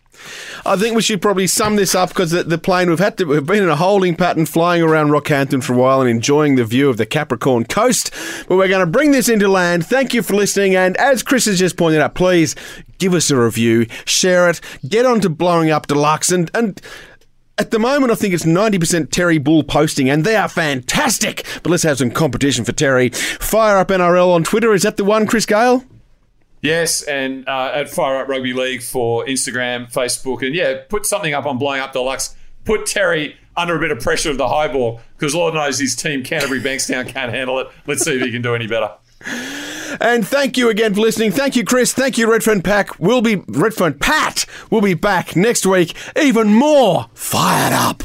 I think we should probably sum this up because the, the plane we've had to we've been in a holding pattern, flying around Rockhampton for a while and enjoying the view of the Capricorn coast. But we're going to bring this into land. Thank you for listening, and as Chris has just pointed out, please give us a review, share it, get on to blowing up deluxe, and and. At the moment, I think it's 90% Terry Bull posting, and they are fantastic. But let's have some competition for Terry. Fire up NRL on Twitter. Is that the one, Chris Gale? Yes, and uh, at Fire Up Rugby League for Instagram, Facebook, and yeah, put something up on blowing up deluxe. Put Terry under a bit of pressure of the highball because Lord knows his team Canterbury Bankstown can't handle it. Let's see if he can do any better. And thank you again for listening. Thank you, Chris. Thank you, Redfern Pack. We'll be Redfern Pat. We'll be back next week, even more fired up.